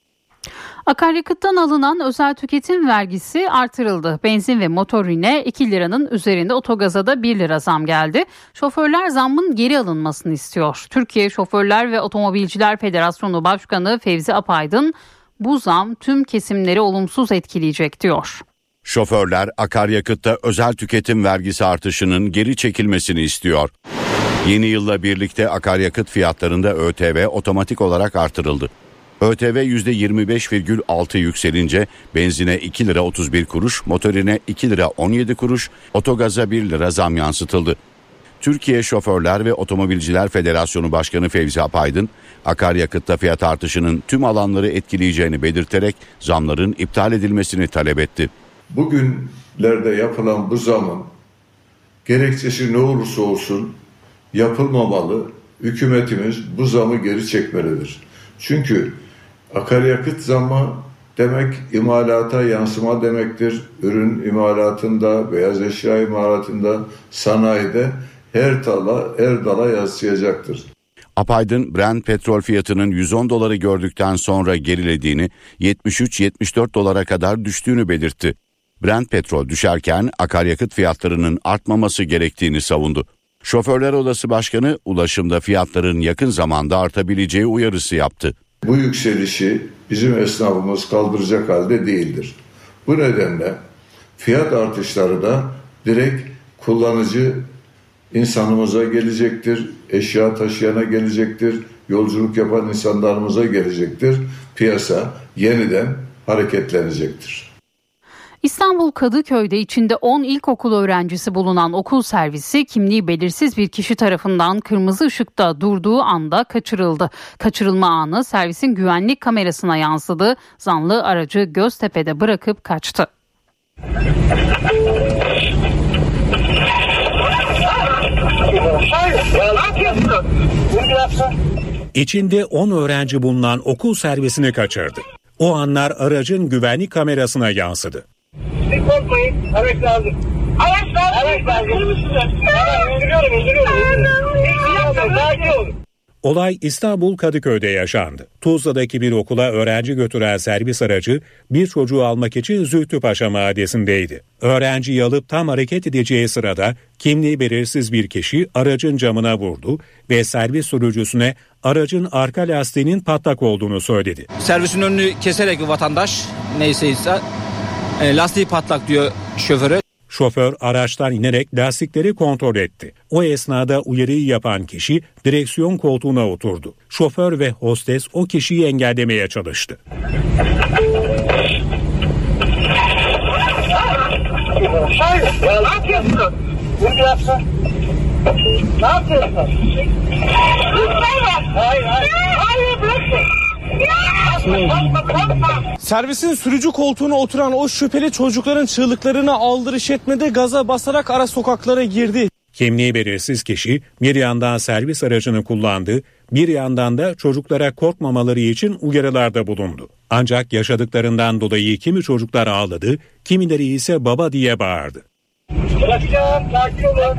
Akaryakıttan alınan özel tüketim vergisi artırıldı. Benzin ve motorine 2 liranın üzerinde otogaza da 1 lira zam geldi. Şoförler zammın geri alınmasını istiyor. Türkiye Şoförler ve Otomobilciler Federasyonu Başkanı Fevzi Apaydın bu zam tüm kesimleri olumsuz etkileyecek diyor. Şoförler akaryakıtta özel tüketim vergisi artışının geri çekilmesini istiyor. Yeni yılla birlikte akaryakıt fiyatlarında ÖTV otomatik olarak artırıldı. ÖTV %25,6 yükselince benzine 2 lira 31 kuruş, motorine 2 lira 17 kuruş, otogaza 1 lira zam yansıtıldı. Türkiye Şoförler ve Otomobilciler Federasyonu Başkanı Fevzi Apaydın, akaryakıtta fiyat artışının tüm alanları etkileyeceğini belirterek zamların iptal edilmesini talep etti. Bugünlerde yapılan bu zamın gerekçesi ne olursa olsun yapılmamalı. Hükümetimiz bu zamı geri çekmelidir. Çünkü akaryakıt zammı demek imalata yansıma demektir. Ürün imalatında, beyaz eşya imalatında, sanayide her dala, her dala yansıyacaktır. Apaydın Brent petrol fiyatının 110 doları gördükten sonra gerilediğini, 73-74 dolara kadar düştüğünü belirtti. Brent petrol düşerken akaryakıt fiyatlarının artmaması gerektiğini savundu. Şoförler Odası Başkanı ulaşımda fiyatların yakın zamanda artabileceği uyarısı yaptı. Bu yükselişi bizim esnafımız kaldıracak halde değildir. Bu nedenle fiyat artışları da direkt kullanıcı insanımıza gelecektir, eşya taşıyana gelecektir, yolculuk yapan insanlarımıza gelecektir. Piyasa yeniden hareketlenecektir. İstanbul Kadıköy'de içinde 10 ilkokul öğrencisi bulunan okul servisi kimliği belirsiz bir kişi tarafından kırmızı ışıkta durduğu anda kaçırıldı. Kaçırılma anı servisin güvenlik kamerasına yansıdı. Zanlı aracı Göztepe'de bırakıp kaçtı. İçinde 10 öğrenci bulunan okul servisini kaçırdı. O anlar aracın güvenlik kamerasına yansıdı. Korkmayın. Araç lazım. Araç lazım. Araç lazım. Üzülüyorum, üzülüyorum. Üzülüyorum, sakin olun. Olay İstanbul Kadıköy'de yaşandı. Tuzla'daki bir okula öğrenci götüren servis aracı bir çocuğu almak için Zühtüpaşa mahallesindeydi. Öğrenciyi alıp tam hareket edeceği sırada kimliği belirsiz bir kişi aracın camına vurdu ve servis sürücüsüne aracın arka lastiğinin patlak olduğunu söyledi. Servisin önünü keserek vatandaş neyseyse e, lastiği patlak diyor şoföre. Şoför araçtan inerek lastikleri kontrol etti. O esnada uyarıyı yapan kişi direksiyon koltuğuna oturdu. Şoför ve hostes o kişiyi engellemeye çalıştı. Hayır, ya ne yapıyorsun? Bunu yapsın. Ne yapıyorsun? Hayır, hayır. Hayır, bırakın. Servisin sürücü koltuğuna oturan o şüpheli çocukların çığlıklarına aldırış etmedi gaza basarak ara sokaklara girdi. Kimliği belirsiz kişi bir yandan servis aracını kullandı, bir yandan da çocuklara korkmamaları için uyarılarda bulundu. Ancak yaşadıklarından dolayı kimi çocuklar ağladı, kimileri ise baba diye bağırdı. Bırakacağım, sakin olun.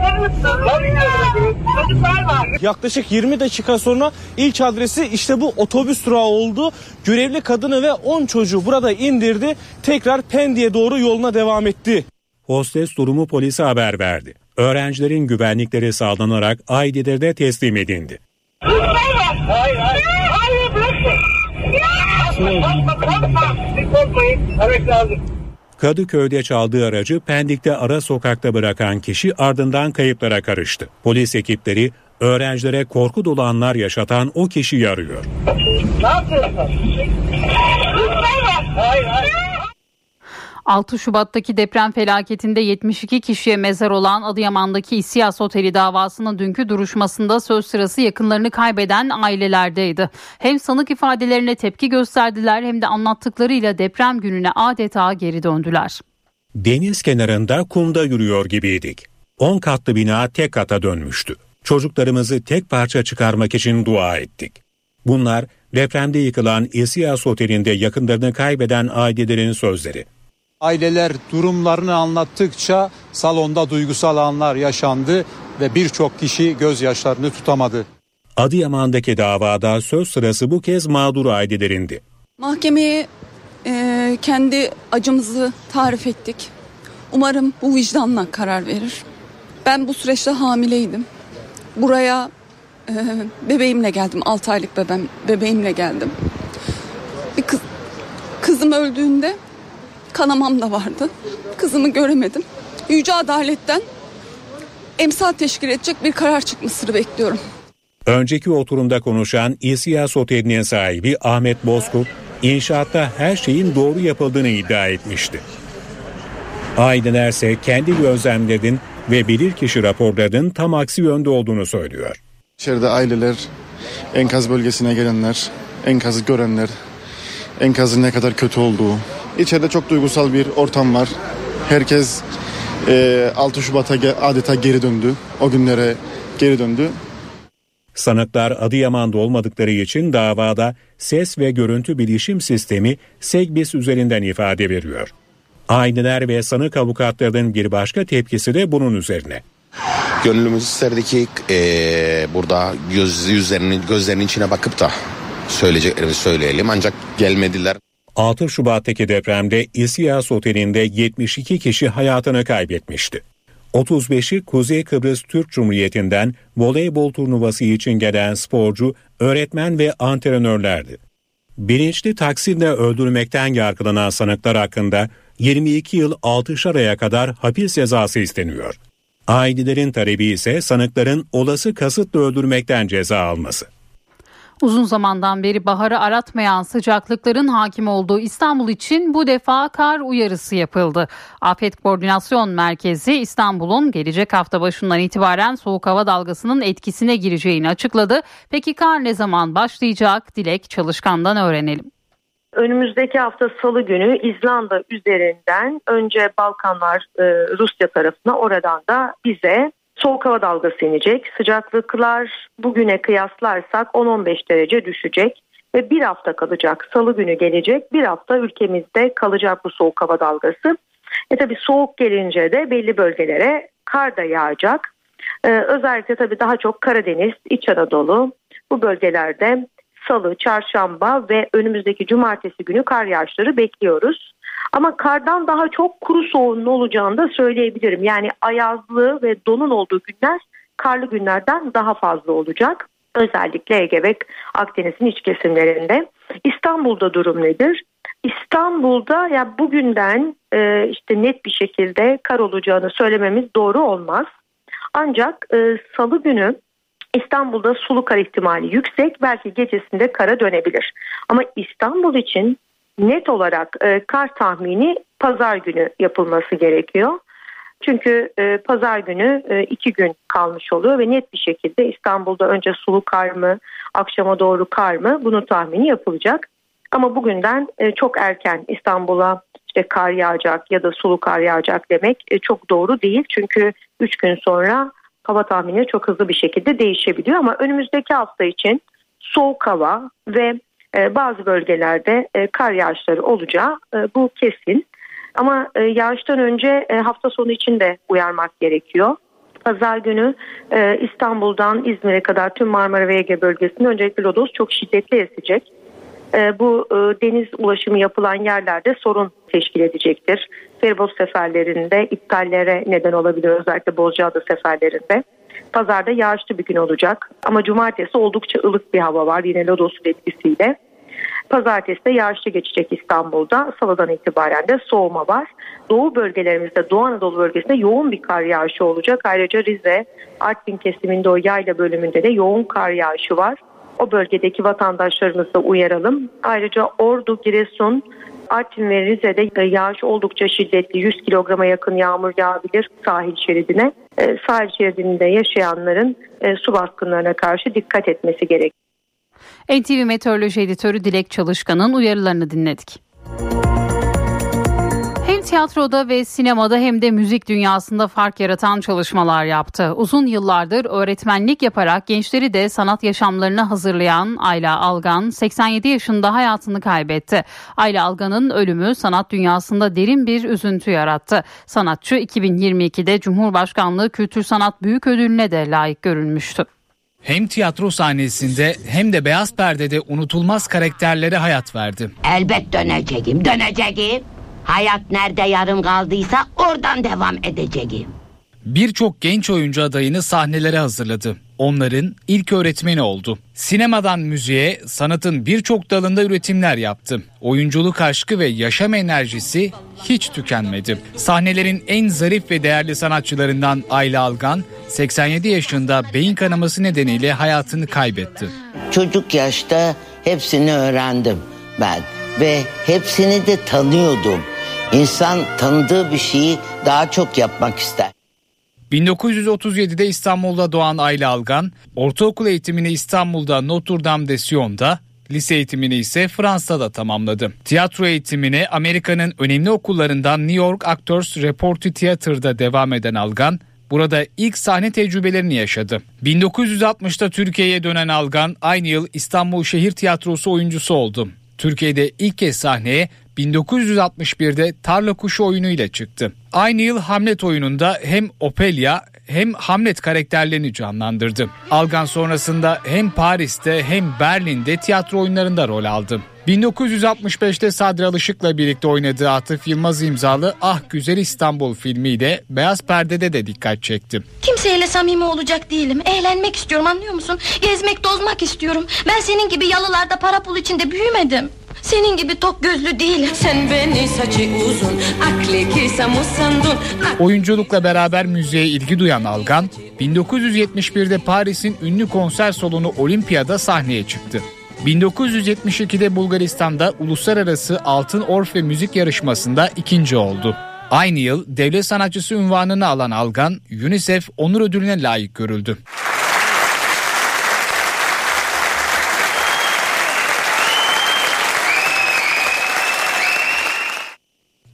Çocuklar var. Yaklaşık 20 dakika sonra ilk adresi işte bu otobüs durağı oldu. Görevli kadını ve 10 çocuğu burada indirdi. Tekrar Pendik'e doğru yoluna devam etti. Hostes durumu polise haber verdi. Öğrencilerin güvenlikleri sağlanarak Aydidir'de teslim edildi. Hayır, hayır. Hayır, bırakın. Korkma, korkma. Korkmayın. Araç lazım. Kadıköy'de çaldığı aracı Pendik'te ara sokakta bırakan kişi ardından kayıplara karıştı. Polis ekipleri öğrencilere korku dolu anlar yaşatan o kişiyi arıyor. Ne yapıyorsun? Hayır hayır. 6 Şubat'taki deprem felaketinde 72 kişiye mezar olan Adıyaman'daki İSİAS Oteli davasının dünkü duruşmasında söz sırası yakınlarını kaybeden ailelerdeydi. Hem sanık ifadelerine tepki gösterdiler hem de anlattıklarıyla deprem gününe adeta geri döndüler. Deniz kenarında kumda yürüyor gibiydik. 10 katlı bina tek kata dönmüştü. Çocuklarımızı tek parça çıkarmak için dua ettik. Bunlar depremde yıkılan İSİAS Oteli'nde yakınlarını kaybeden ailelerin sözleri. Aileler durumlarını anlattıkça salonda duygusal anlar yaşandı ve birçok kişi gözyaşlarını tutamadı. Adıyaman'daki davada söz sırası bu kez mağdur ailelerindi. Mahkemeye e, kendi acımızı tarif ettik. Umarım bu vicdanla karar verir. Ben bu süreçte hamileydim. Buraya e, bebeğimle geldim. 6 aylık bebeğim, bebeğimle geldim. Bir kız, kızım öldüğünde kanamam da vardı. Kızımı göremedim. Yüce Adalet'ten emsal teşkil edecek bir karar çıkmasını bekliyorum. Önceki oturumda konuşan İSİAS Oteli'nin sahibi Ahmet Bozkurt, inşaatta her şeyin doğru yapıldığını iddia etmişti. Ailelerse kendi gözlemlerinin ve bilirkişi raporlarının tam aksi yönde olduğunu söylüyor. İçeride aileler, enkaz bölgesine gelenler, enkazı görenler, enkazın ne kadar kötü olduğu. İçeride çok duygusal bir ortam var. Herkes e, 6 Şubat'a adeta geri döndü. O günlere geri döndü. Sanıklar Adıyaman'da olmadıkları için davada ses ve görüntü bilişim sistemi SEGBİS üzerinden ifade veriyor. Aileler ve sanık avukatlarının bir başka tepkisi de bunun üzerine. Gönlümüz isterdi ki e, burada göz yüzlerinin gözlerinin içine bakıp da söyleyeceklerimizi söyleyelim ancak gelmediler. 6 Şubat'taki depremde İSİAS Oteli'nde 72 kişi hayatını kaybetmişti. 35'i Kuzey Kıbrıs Türk Cumhuriyeti'nden voleybol turnuvası için gelen sporcu, öğretmen ve antrenörlerdi. Bilinçli taksirle öldürmekten yargılanan sanıklar hakkında 22 yıl 6 aya kadar hapis cezası isteniyor. Ailelerin talebi ise sanıkların olası kasıtla öldürmekten ceza alması. Uzun zamandan beri baharı aratmayan sıcaklıkların hakim olduğu İstanbul için bu defa kar uyarısı yapıldı. Afet Koordinasyon Merkezi İstanbul'un gelecek hafta başından itibaren soğuk hava dalgasının etkisine gireceğini açıkladı. Peki kar ne zaman başlayacak? Dilek Çalışkan'dan öğrenelim. Önümüzdeki hafta salı günü İzlanda üzerinden önce Balkanlar e, Rusya tarafına oradan da bize soğuk hava dalgası inecek. Sıcaklıklar bugüne kıyaslarsak 10-15 derece düşecek ve bir hafta kalacak. Salı günü gelecek bir hafta ülkemizde kalacak bu soğuk hava dalgası. E tabi soğuk gelince de belli bölgelere kar da yağacak. Ee, özellikle tabi daha çok Karadeniz, İç Anadolu bu bölgelerde salı, çarşamba ve önümüzdeki cumartesi günü kar yağışları bekliyoruz. Ama kardan daha çok kuru soğuğun olacağını da söyleyebilirim. Yani ayazlı ve donun olduğu günler karlı günlerden daha fazla olacak. Özellikle Ege ve Akdeniz'in iç kesimlerinde. İstanbul'da durum nedir? İstanbul'da ya bugünden e, işte net bir şekilde kar olacağını söylememiz doğru olmaz. Ancak e, Salı günü İstanbul'da sulu kar ihtimali yüksek. Belki gecesinde kara dönebilir. Ama İstanbul için net olarak e, kar tahmini pazar günü yapılması gerekiyor. Çünkü e, pazar günü e, iki gün kalmış oluyor ve net bir şekilde İstanbul'da önce sulu kar mı, akşama doğru kar mı bunu tahmini yapılacak. Ama bugünden e, çok erken İstanbul'a işte kar yağacak ya da sulu kar yağacak demek e, çok doğru değil. Çünkü 3 gün sonra hava tahmini çok hızlı bir şekilde değişebiliyor. Ama önümüzdeki hafta için soğuk hava ve bazı bölgelerde e, kar yağışları olacağı e, bu kesin. Ama e, yağıştan önce e, hafta sonu için de uyarmak gerekiyor. Pazar günü e, İstanbul'dan İzmir'e kadar tüm Marmara ve Ege bölgesinde öncelikle lodos çok şiddetli esecek. E, bu e, deniz ulaşımı yapılan yerlerde sorun teşkil edecektir. Feribot seferlerinde iptallere neden olabilir özellikle Bozcaada seferlerinde. Pazarda yağışlı bir gün olacak ama cumartesi oldukça ılık bir hava var yine lodosun etkisiyle. Pazartesi de yağışlı geçecek İstanbul'da. Salıdan itibaren de soğuma var. Doğu bölgelerimizde, Doğu Anadolu bölgesinde yoğun bir kar yağışı olacak. Ayrıca Rize, Artvin kesiminde o yayla bölümünde de yoğun kar yağışı var. O bölgedeki vatandaşlarımızı da uyaralım. Ayrıca Ordu, Giresun, Artvin ve Rize'de yağış oldukça şiddetli 100 kilograma yakın yağmur yağabilir sahil şeridine. E, sahil şeridinde yaşayanların e, su baskınlarına karşı dikkat etmesi gerekiyor. NTV Meteoroloji Editörü Dilek Çalışkan'ın uyarılarını dinledik. Hem tiyatroda ve sinemada hem de müzik dünyasında fark yaratan çalışmalar yaptı. Uzun yıllardır öğretmenlik yaparak gençleri de sanat yaşamlarına hazırlayan Ayla Algan 87 yaşında hayatını kaybetti. Ayla Algan'ın ölümü sanat dünyasında derin bir üzüntü yarattı. Sanatçı 2022'de Cumhurbaşkanlığı Kültür Sanat Büyük Ödülüne de layık görülmüştü. Hem tiyatro sahnesinde hem de beyaz perdede unutulmaz karakterlere hayat verdi. Elbet döneceğim, döneceğim. Hayat nerede yarım kaldıysa oradan devam edeceğim. Birçok genç oyuncu adayını sahnelere hazırladı. Onların ilk öğretmeni oldu. Sinemadan müziğe, sanatın birçok dalında üretimler yaptı. Oyunculuk aşkı ve yaşam enerjisi hiç tükenmedi. Sahnelerin en zarif ve değerli sanatçılarından Ayla Algan, 87 yaşında beyin kanaması nedeniyle hayatını kaybetti. Çocuk yaşta hepsini öğrendim ben ve hepsini de tanıyordum. İnsan tanıdığı bir şeyi daha çok yapmak ister. 1937'de İstanbul'da doğan Ayla Algan, ortaokul eğitimini İstanbul'da Notre Dame de Sion'da, lise eğitimini ise Fransa'da tamamladı. Tiyatro eğitimine Amerika'nın önemli okullarından New York Actors Repertory Theater'da devam eden Algan, burada ilk sahne tecrübelerini yaşadı. 1960'ta Türkiye'ye dönen Algan, aynı yıl İstanbul Şehir Tiyatrosu oyuncusu oldu. Türkiye'de ilk kez sahneye 1961'de Tarla Kuşu oyunu ile çıktı. Aynı yıl Hamlet oyununda hem Ophelia hem Hamlet karakterlerini canlandırdı. Algan sonrasında hem Paris'te hem Berlin'de tiyatro oyunlarında rol aldı. 1965'te Sadri Alışık'la birlikte oynadığı Atıf Yılmaz imzalı Ah Güzel İstanbul filmiyle beyaz perdede de dikkat çekti. Kimseyle samimi olacak değilim. Eğlenmek istiyorum anlıyor musun? Gezmek tozmak istiyorum. Ben senin gibi yalılarda para pul içinde büyümedim. Senin gibi tok gözlü değilim. Sen beni saçı uzun, akli kisa musandun. Oyunculukla beraber müziğe ilgi duyan Algan, 1971'de Paris'in ünlü konser salonu Olimpiyada sahneye çıktı. 1972'de Bulgaristan'da uluslararası Altın Orfe müzik yarışmasında ikinci oldu. Aynı yıl devlet sanatçısı unvanını alan Algan, UNICEF onur ödülüne layık görüldü.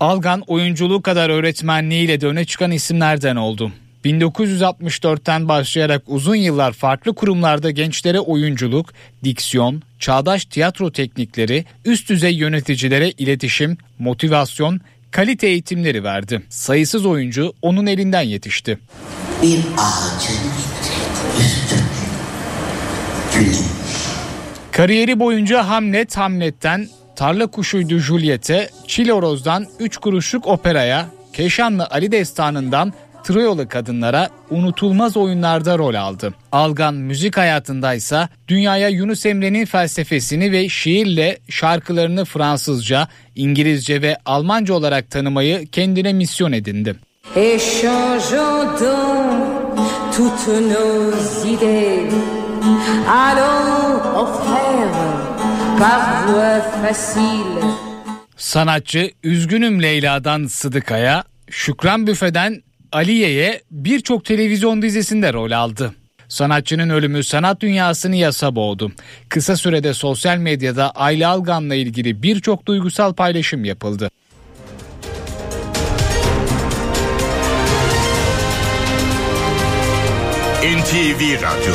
Algan oyunculuğu kadar öğretmenliğiyle de öne çıkan isimlerden oldu. 1964'ten başlayarak uzun yıllar farklı kurumlarda gençlere oyunculuk, diksiyon, çağdaş tiyatro teknikleri, üst düzey yöneticilere iletişim, motivasyon, kalite eğitimleri verdi. Sayısız oyuncu onun elinden yetişti. Bir ağacın Kariyeri boyunca Hamlet, Hamlet'ten Tarla Kuşuydu Juliet'e, Çiloroz'dan Üç Kuruşluk Opera'ya, Keşanlı Ali Destanı'ndan Troyalı kadınlara unutulmaz oyunlarda rol aldı. Algan müzik hayatındaysa dünyaya Yunus Emre'nin felsefesini ve şiirle şarkılarını Fransızca, İngilizce ve Almanca olarak tanımayı kendine misyon edindi. Toutes nos idées. Allons aux Sanatçı Üzgünüm Leyla'dan Sıdıkaya, Şükran Büfe'den Aliye'ye birçok televizyon dizisinde rol aldı. Sanatçının ölümü sanat dünyasını yasa boğdu. Kısa sürede sosyal medyada Ayla Algan'la ilgili birçok duygusal paylaşım yapıldı. NTV Radyo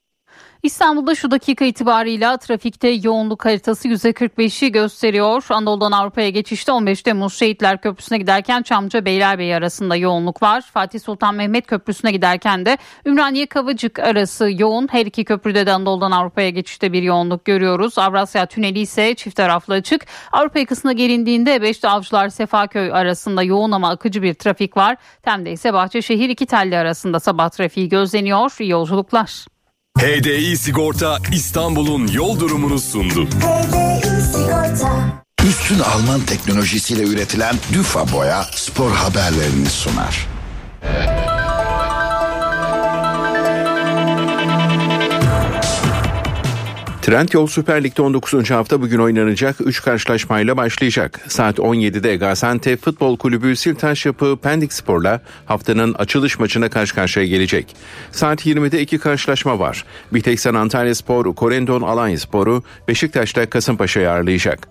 İstanbul'da şu dakika itibarıyla trafikte yoğunluk haritası %45'i gösteriyor. Anadolu'dan Avrupa'ya geçişte 15 Temmuz Şehitler Köprüsü'ne giderken Çamlıca Beylerbeyi arasında yoğunluk var. Fatih Sultan Mehmet Köprüsü'ne giderken de Ümraniye Kavacık arası yoğun. Her iki köprüde de Anadolu'dan Avrupa'ya geçişte bir yoğunluk görüyoruz. Avrasya Tüneli ise çift taraflı açık. Avrupa yakasına gelindiğinde Beşli Avcılar Sefaköy arasında yoğun ama akıcı bir trafik var. Tem'de ise Bahçeşehir iki telli arasında sabah trafiği gözleniyor. İyi yolculuklar. HDI Sigorta İstanbul'un yol durumunu sundu. Üstün Alman teknolojisiyle üretilen Düfa Boya spor haberlerini sunar. Trendyol Süper Lig'de 19. hafta bugün oynanacak 3 karşılaşmayla başlayacak. Saat 17'de Gaziantep Futbol Kulübü Siltaş Yapı Pendik Spor'la haftanın açılış maçına karşı karşıya gelecek. Saat 20'de iki karşılaşma var. Biteksen Antalya Spor, Korendon Alanya Sporu Beşiktaş'ta Kasımpaşa'yı ağırlayacak.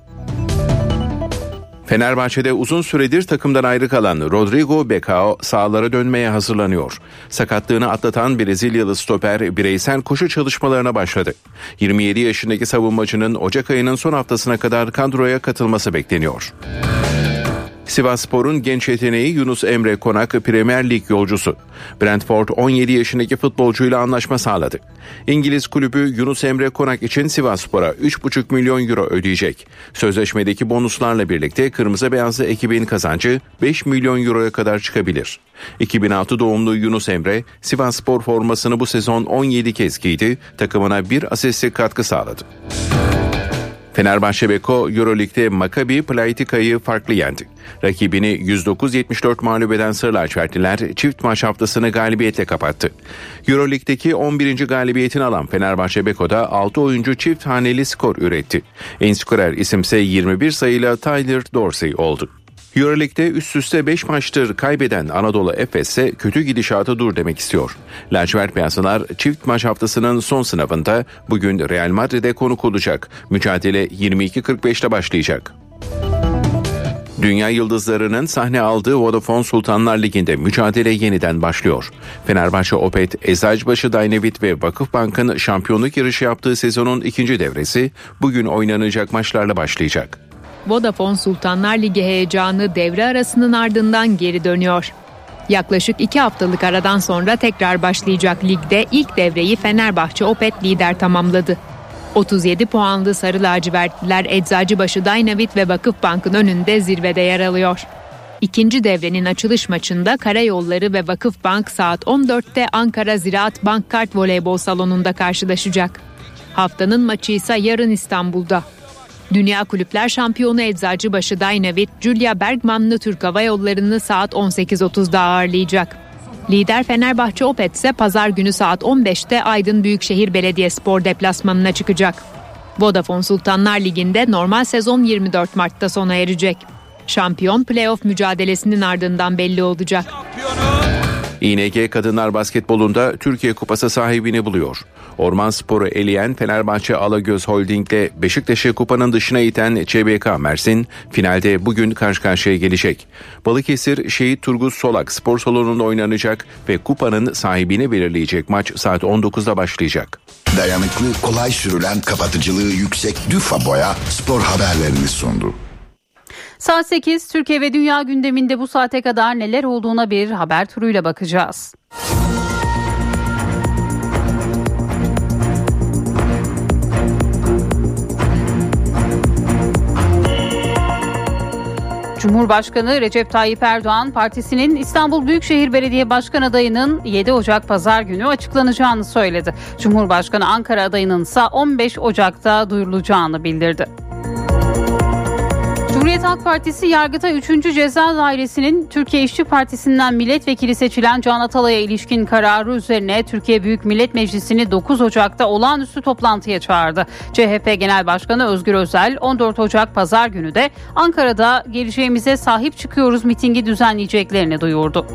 Fenerbahçe'de uzun süredir takımdan ayrı kalan Rodrigo Becao sahalara dönmeye hazırlanıyor. Sakatlığını atlatan Brezilyalı stoper bireysel koşu çalışmalarına başladı. 27 yaşındaki savunmacının Ocak ayının son haftasına kadar kadroya katılması bekleniyor. Sivasspor'un genç yeteneği Yunus Emre Konak Premier Lig yolcusu. Brentford 17 yaşındaki futbolcuyla anlaşma sağladı. İngiliz kulübü Yunus Emre Konak için Sivasspor'a 3,5 milyon euro ödeyecek. Sözleşmedeki bonuslarla birlikte kırmızı beyazlı ekibin kazancı 5 milyon euroya kadar çıkabilir. 2006 doğumlu Yunus Emre Sivasspor formasını bu sezon 17 kez giydi, takımına bir asistlik katkı sağladı. Fenerbahçe Beko Euroleague'de Maccabi Plaitika'yı farklı yendi. Rakibini 109-74 mağlup eden Sırlaçvertliler çift maç haftasını galibiyetle kapattı. Euroleague'deki 11. galibiyetini alan Fenerbahçe Beko'da 6 oyuncu çift haneli skor üretti. En skorer isimse 21 sayıyla Tyler Dorsey oldu. Euroleague'de üst üste 5 maçtır kaybeden Anadolu Efes ise kötü gidişatı dur demek istiyor. Lacivert Beyazlılar çift maç haftasının son sınavında bugün Real Madrid'e konuk olacak. Mücadele 22.45'te başlayacak. Dünya yıldızlarının sahne aldığı Vodafone Sultanlar Ligi'nde mücadele yeniden başlıyor. Fenerbahçe Opet, Eczacıbaşı Dynavit ve Vakıfbank'ın şampiyonluk yarışı yaptığı sezonun ikinci devresi bugün oynanacak maçlarla başlayacak. Vodafone Sultanlar Ligi heyecanı devre arasının ardından geri dönüyor. Yaklaşık iki haftalık aradan sonra tekrar başlayacak ligde ilk devreyi Fenerbahçe Opet lider tamamladı. 37 puanlı Sarı Lacivertliler Eczacıbaşı Dynavit ve Vakıfbank'ın önünde zirvede yer alıyor. İkinci devrenin açılış maçında Karayolları ve Vakıfbank saat 14'te Ankara Ziraat Bankkart Voleybol Salonu'nda karşılaşacak. Haftanın maçı ise yarın İstanbul'da. Dünya Kulüpler Şampiyonu Eczacıbaşı Dynavit, Julia Bergman'lı Türk Hava Yolları'nı saat 18.30'da ağırlayacak. Lider Fenerbahçe Opet ise pazar günü saat 15'te Aydın Büyükşehir Belediyespor deplasmanına çıkacak. Vodafone Sultanlar Ligi'nde normal sezon 24 Mart'ta sona erecek. Şampiyon playoff mücadelesinin ardından belli olacak. İNG Kadınlar Basketbolunda Türkiye Kupası sahibini buluyor. Orman Sporu eleyen Fenerbahçe Alagöz Holding'le Beşiktaş'ı kupanın dışına iten ÇBK Mersin finalde bugün karşı karşıya gelecek. Balıkesir Şehit Turgut Solak spor salonunda oynanacak ve kupanın sahibini belirleyecek maç saat 19'da başlayacak. Dayanıklı, kolay sürülen, kapatıcılığı yüksek Düfa Boya spor haberlerini sundu. Saat 8 Türkiye ve dünya gündeminde bu saate kadar neler olduğuna bir haber turuyla bakacağız. Cumhurbaşkanı Recep Tayyip Erdoğan partisinin İstanbul Büyükşehir Belediye Başkan adayının 7 Ocak pazar günü açıklanacağını söyledi. Cumhurbaşkanı Ankara adayının ise 15 Ocak'ta duyurulacağını bildirdi. Cumhuriyet Halk Partisi Yargıta 3. Ceza Dairesi'nin Türkiye İşçi Partisi'nden milletvekili seçilen Can Atalay'a ilişkin kararı üzerine Türkiye Büyük Millet Meclisi'ni 9 Ocak'ta olağanüstü toplantıya çağırdı. CHP Genel Başkanı Özgür Özel 14 Ocak Pazar günü de Ankara'da geleceğimize sahip çıkıyoruz mitingi düzenleyeceklerini duyurdu.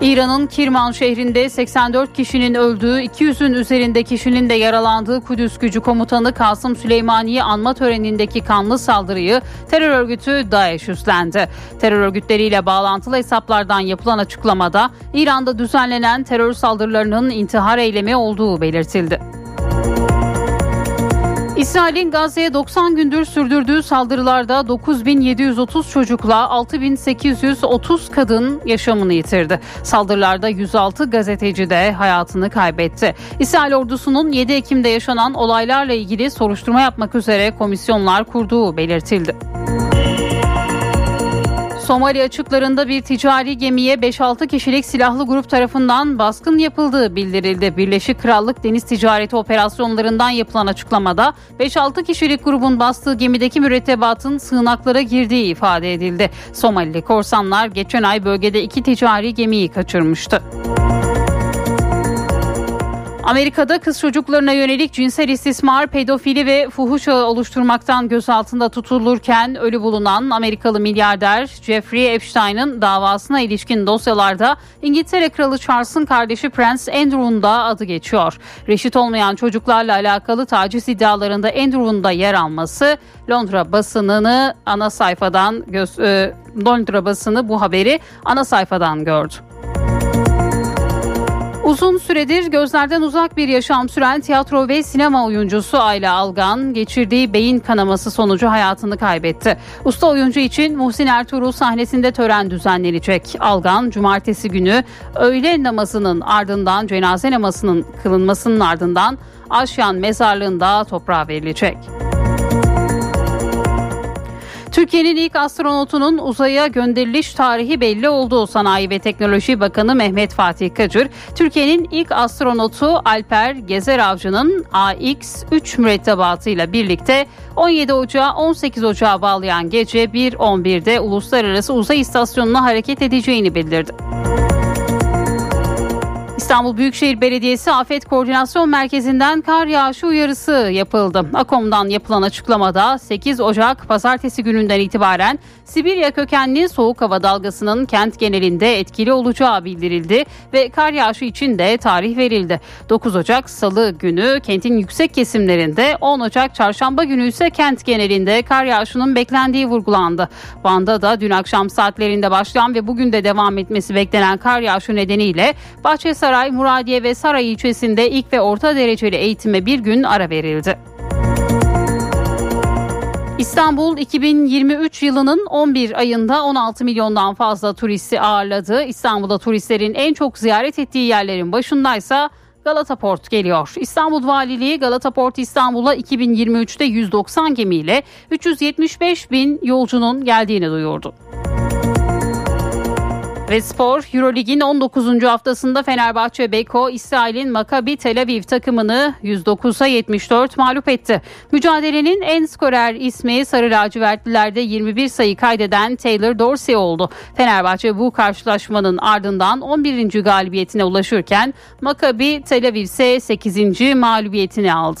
İran'ın Kirman şehrinde 84 kişinin öldüğü, 200'ün üzerinde kişinin de yaralandığı Kudüs Gücü Komutanı Kasım Süleymaniye anma törenindeki kanlı saldırıyı terör örgütü DAEŞ üstlendi. Terör örgütleriyle bağlantılı hesaplardan yapılan açıklamada İran'da düzenlenen terör saldırılarının intihar eylemi olduğu belirtildi. İsrail'in Gazze'ye 90 gündür sürdürdüğü saldırılarda 9730 çocukla 6830 kadın yaşamını yitirdi. Saldırılarda 106 gazeteci de hayatını kaybetti. İsrail ordusunun 7 Ekim'de yaşanan olaylarla ilgili soruşturma yapmak üzere komisyonlar kurduğu belirtildi. Somali açıklarında bir ticari gemiye 5-6 kişilik silahlı grup tarafından baskın yapıldığı bildirildi. Birleşik Krallık Deniz Ticareti Operasyonlarından yapılan açıklamada 5-6 kişilik grubun bastığı gemideki mürettebatın sığınaklara girdiği ifade edildi. Somalili korsanlar geçen ay bölgede iki ticari gemiyi kaçırmıştı. Amerika'da kız çocuklarına yönelik cinsel istismar, pedofili ve fuhuş oluşturmaktan gözaltında tutulurken ölü bulunan Amerikalı milyarder Jeffrey Epstein'ın davasına ilişkin dosyalarda İngiltere Kralı Charles'ın kardeşi Prince Andrew'un da adı geçiyor. Reşit olmayan çocuklarla alakalı taciz iddialarında Andrew'un da yer alması Londra basınını ana sayfadan göz, e, Londra basını bu haberi ana sayfadan gördü. Uzun süredir gözlerden uzak bir yaşam süren tiyatro ve sinema oyuncusu Ayla Algan geçirdiği beyin kanaması sonucu hayatını kaybetti. Usta oyuncu için Muhsin Ertuğrul sahnesinde tören düzenlenecek. Algan cumartesi günü öğle namazının ardından cenaze namazının kılınmasının ardından Aşyan mezarlığında toprağa verilecek. Türkiye'nin ilk astronotunun uzaya gönderiliş tarihi belli oldu. Sanayi ve Teknoloji Bakanı Mehmet Fatih Kacır, Türkiye'nin ilk astronotu Alper Gezer Avcı'nın AX-3 mürettebatıyla birlikte 17 Ocağı 18 Ocağı bağlayan gece 1.11'de Uluslararası Uzay İstasyonu'na hareket edeceğini bildirdi. İstanbul Büyükşehir Belediyesi Afet Koordinasyon Merkezi'nden kar yağışı uyarısı yapıldı. AKOM'dan yapılan açıklamada 8 Ocak pazartesi gününden itibaren Sibirya kökenli soğuk hava dalgasının kent genelinde etkili olacağı bildirildi ve kar yağışı için de tarih verildi. 9 Ocak Salı günü kentin yüksek kesimlerinde 10 Ocak Çarşamba günü ise kent genelinde kar yağışının beklendiği vurgulandı. Van'da da dün akşam saatlerinde başlayan ve bugün de devam etmesi beklenen kar yağışı nedeniyle Bahçesaray, Muradiye ve Saray ilçesinde ilk ve orta dereceli eğitime bir gün ara verildi. İstanbul 2023 yılının 11 ayında 16 milyondan fazla turisti ağırladı. İstanbul'da turistlerin en çok ziyaret ettiği yerlerin başındaysa Galata Port geliyor. İstanbul Valiliği Galata Port İstanbul'a 2023'te 190 gemiyle 375 bin yolcunun geldiğini duyurdu. Ve spor Eurolig'in 19. haftasında Fenerbahçe Beko İsrail'in Maccabi Tel Aviv takımını 109'a 74 mağlup etti. Mücadelenin en skorer ismi Sarı Lacivertlilerde 21 sayı kaydeden Taylor Dorsey oldu. Fenerbahçe bu karşılaşmanın ardından 11. galibiyetine ulaşırken Maccabi Tel Aviv ise 8. mağlubiyetini aldı.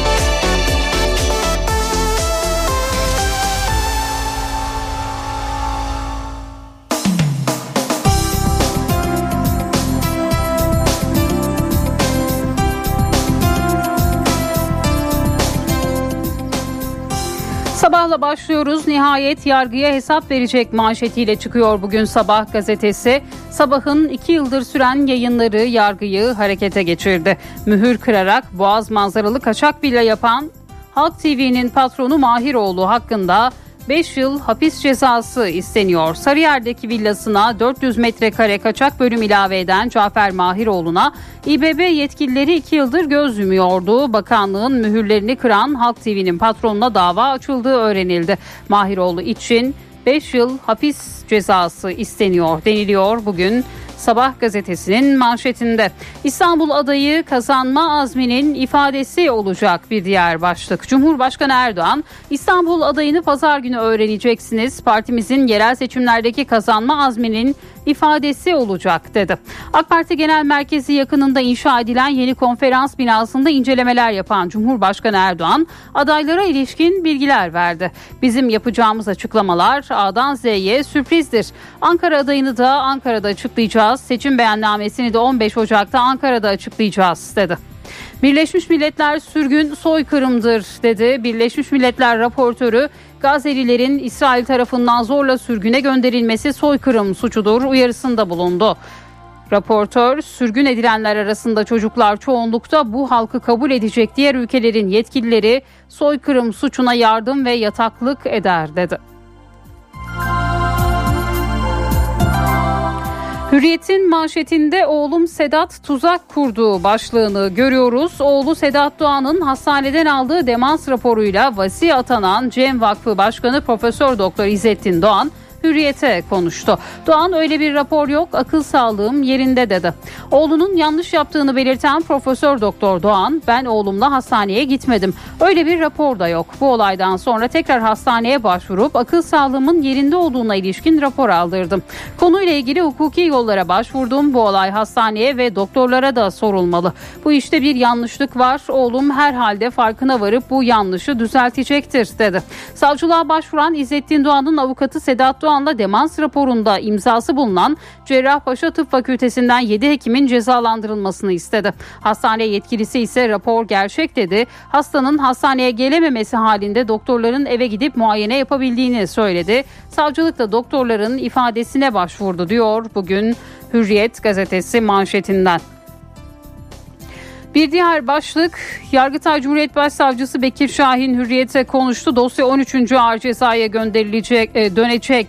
Sabahla başlıyoruz. Nihayet yargıya hesap verecek manşetiyle çıkıyor bugün Sabah gazetesi. Sabahın iki yıldır süren yayınları yargıyı harekete geçirdi. Mühür kırarak boğaz manzaralı kaçak bile yapan Halk TV'nin patronu Mahiroğlu hakkında 5 yıl hapis cezası isteniyor. Sarıyer'deki villasına 400 metrekare kaçak bölüm ilave eden Cafer Mahiroğlu'na İBB yetkilileri 2 yıldır göz yumuyordu. Bakanlığın mühürlerini kıran Halk TV'nin patronuna dava açıldığı öğrenildi. Mahiroğlu için 5 yıl hapis cezası isteniyor deniliyor bugün Sabah gazetesinin manşetinde. İstanbul adayı kazanma azminin ifadesi olacak bir diğer başlık. Cumhurbaşkanı Erdoğan İstanbul adayını pazar günü öğreneceksiniz. Partimizin yerel seçimlerdeki kazanma azminin ifadesi olacak dedi. AK Parti Genel Merkezi yakınında inşa edilen yeni konferans binasında incelemeler yapan Cumhurbaşkanı Erdoğan adaylara ilişkin bilgiler verdi. Bizim yapacağımız açıklamalar A'dan Z'ye sürprizdir. Ankara adayını da Ankara'da açıklayacağız. Seçim beyannamesini de 15 Ocak'ta Ankara'da açıklayacağız dedi. Birleşmiş Milletler sürgün soykırımdır dedi. Birleşmiş Milletler raportörü Gazelilerin İsrail tarafından zorla sürgüne gönderilmesi soykırım suçudur uyarısında bulundu. Raportör sürgün edilenler arasında çocuklar çoğunlukta bu halkı kabul edecek diğer ülkelerin yetkilileri soykırım suçuna yardım ve yataklık eder dedi. Hürriyet'in manşetinde oğlum Sedat tuzak kurduğu başlığını görüyoruz. Oğlu Sedat Doğan'ın hastaneden aldığı demans raporuyla vasi atanan Cem Vakfı Başkanı Profesör Doktor İzzettin Doğan Hürriyete konuştu. Doğan öyle bir rapor yok akıl sağlığım yerinde dedi. Oğlunun yanlış yaptığını belirten Profesör Doktor Doğan ben oğlumla hastaneye gitmedim. Öyle bir rapor da yok. Bu olaydan sonra tekrar hastaneye başvurup akıl sağlığımın yerinde olduğuna ilişkin rapor aldırdım. Konuyla ilgili hukuki yollara başvurdum. Bu olay hastaneye ve doktorlara da sorulmalı. Bu işte bir yanlışlık var. Oğlum herhalde farkına varıp bu yanlışı düzeltecektir dedi. Savcılığa başvuran İzzettin Doğan'ın avukatı Sedat Doğan anda demans raporunda imzası bulunan Cerrahpaşa Tıp Fakültesinden 7 hekimin cezalandırılmasını istedi. Hastane yetkilisi ise rapor gerçek dedi. Hastanın hastaneye gelememesi halinde doktorların eve gidip muayene yapabildiğini söyledi. Savcılık da doktorların ifadesine başvurdu diyor bugün Hürriyet gazetesi manşetinden. Bir diğer başlık Yargıtay Cumhuriyet Başsavcısı Bekir Şahin hürriyete konuştu. Dosya 13. Ağır Ceza'ya gönderilecek, e, dönecek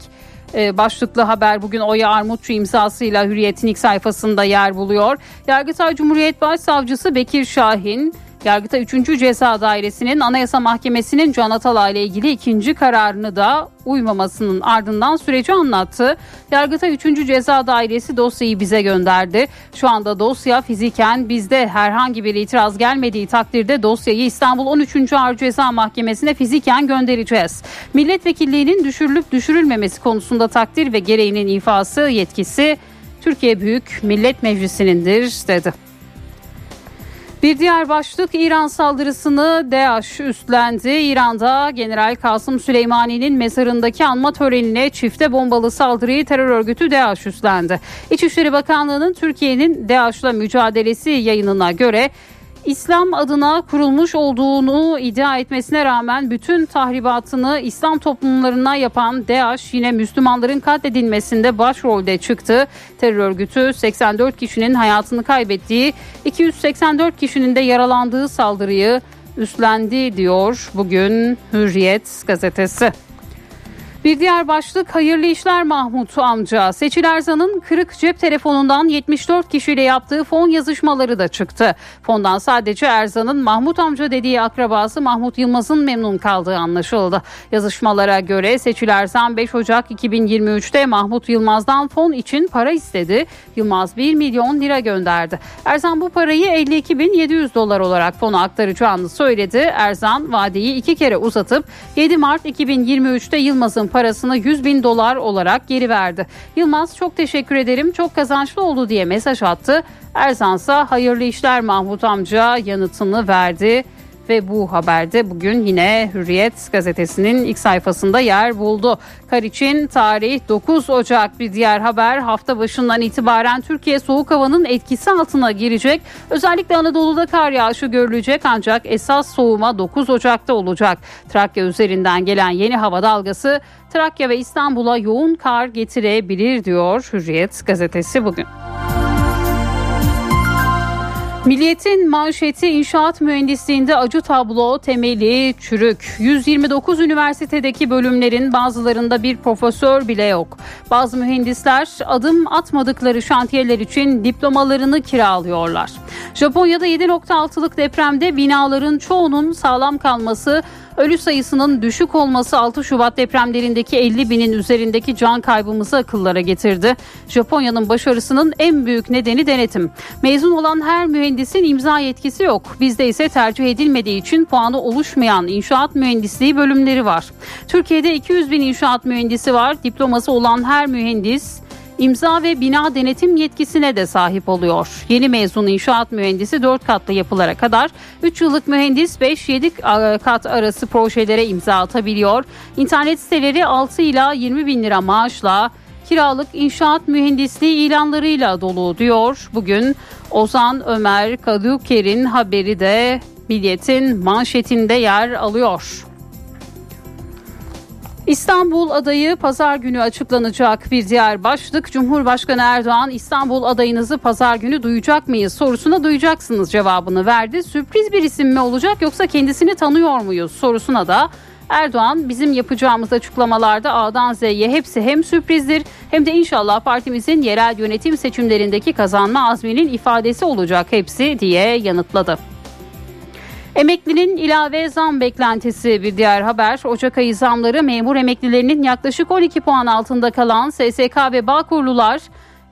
e, başlıklı haber bugün Oya Armutçu imzasıyla Hürriyet'in ilk sayfasında yer buluyor. Yargıtay Cumhuriyet Başsavcısı Bekir Şahin Yargıtay 3. Ceza Dairesi'nin Anayasa Mahkemesi'nin Can Atalay ile ilgili ikinci kararını da uymamasının ardından süreci anlattı. Yargıtay 3. Ceza Dairesi dosyayı bize gönderdi. Şu anda dosya fiziken bizde herhangi bir itiraz gelmediği takdirde dosyayı İstanbul 13. Ağır Ceza Mahkemesi'ne fiziken göndereceğiz. Milletvekilliğinin düşürülüp düşürülmemesi konusunda takdir ve gereğinin ifası yetkisi Türkiye Büyük Millet Meclisi'nindir dedi. Bir diğer başlık İran saldırısını DAEŞ üstlendi. İran'da General Kasım Süleymani'nin mezarındaki anma törenine çifte bombalı saldırıyı terör örgütü DAEŞ üstlendi. İçişleri Bakanlığı'nın Türkiye'nin DAEŞ'la mücadelesi yayınına göre İslam adına kurulmuş olduğunu iddia etmesine rağmen bütün tahribatını İslam toplumlarına yapan DAEŞ yine Müslümanların katledilmesinde başrolde çıktı. Terör örgütü 84 kişinin hayatını kaybettiği, 284 kişinin de yaralandığı saldırıyı üstlendi diyor bugün Hürriyet gazetesi. Bir diğer başlık hayırlı işler Mahmut amca. Seçil Erzan'ın kırık cep telefonundan 74 kişiyle yaptığı fon yazışmaları da çıktı. Fondan sadece Erzan'ın Mahmut amca dediği akrabası Mahmut Yılmaz'ın memnun kaldığı anlaşıldı. Yazışmalara göre Seçil Erzan 5 Ocak 2023'te Mahmut Yılmaz'dan fon için para istedi. Yılmaz 1 milyon lira gönderdi. Erzan bu parayı 52.700 dolar olarak fona aktaracağını söyledi. Erzan vadeyi iki kere uzatıp 7 Mart 2023'te Yılmaz'ın parasını 100 bin dolar olarak geri verdi. Yılmaz çok teşekkür ederim çok kazançlı oldu diye mesaj attı. Erzansa hayırlı işler Mahmut amca yanıtını verdi ve bu haberde bugün yine Hürriyet gazetesinin ilk sayfasında yer buldu. Kar için tarih 9 Ocak bir diğer haber hafta başından itibaren Türkiye soğuk havanın etkisi altına girecek. Özellikle Anadolu'da kar yağışı görülecek ancak esas soğuma 9 Ocak'ta olacak. Trakya üzerinden gelen yeni hava dalgası Trakya ve İstanbul'a yoğun kar getirebilir diyor Hürriyet gazetesi bugün. Milliyetin manşeti inşaat mühendisliğinde acı tablo temeli çürük. 129 üniversitedeki bölümlerin bazılarında bir profesör bile yok. Bazı mühendisler adım atmadıkları şantiyeler için diplomalarını kiralıyorlar. Japonya'da 7.6'lık depremde binaların çoğunun sağlam kalması Ölü sayısının düşük olması 6 Şubat depremlerindeki 50 binin üzerindeki can kaybımızı akıllara getirdi. Japonya'nın başarısının en büyük nedeni denetim. Mezun olan her mühendisin imza yetkisi yok. Bizde ise tercih edilmediği için puanı oluşmayan inşaat mühendisliği bölümleri var. Türkiye'de 200 bin inşaat mühendisi var. Diploması olan her mühendis imza ve bina denetim yetkisine de sahip oluyor. Yeni mezun inşaat mühendisi 4 katlı yapılara kadar 3 yıllık mühendis 5-7 kat arası projelere imza atabiliyor. İnternet siteleri 6 ila 20 bin lira maaşla kiralık inşaat mühendisliği ilanlarıyla dolu diyor. Bugün Ozan Ömer Kaduker'in haberi de Milliyet'in manşetinde yer alıyor. İstanbul adayı pazar günü açıklanacak bir diğer başlık. Cumhurbaşkanı Erdoğan İstanbul adayınızı pazar günü duyacak mıyız sorusuna duyacaksınız cevabını verdi. Sürpriz bir isim mi olacak yoksa kendisini tanıyor muyuz sorusuna da Erdoğan bizim yapacağımız açıklamalarda A'dan Z'ye hepsi hem sürprizdir hem de inşallah partimizin yerel yönetim seçimlerindeki kazanma azminin ifadesi olacak hepsi diye yanıtladı. Emeklinin ilave zam beklentisi bir diğer haber. Ocak ayı zamları memur emeklilerinin yaklaşık 12 puan altında kalan SSK ve Bağkurlular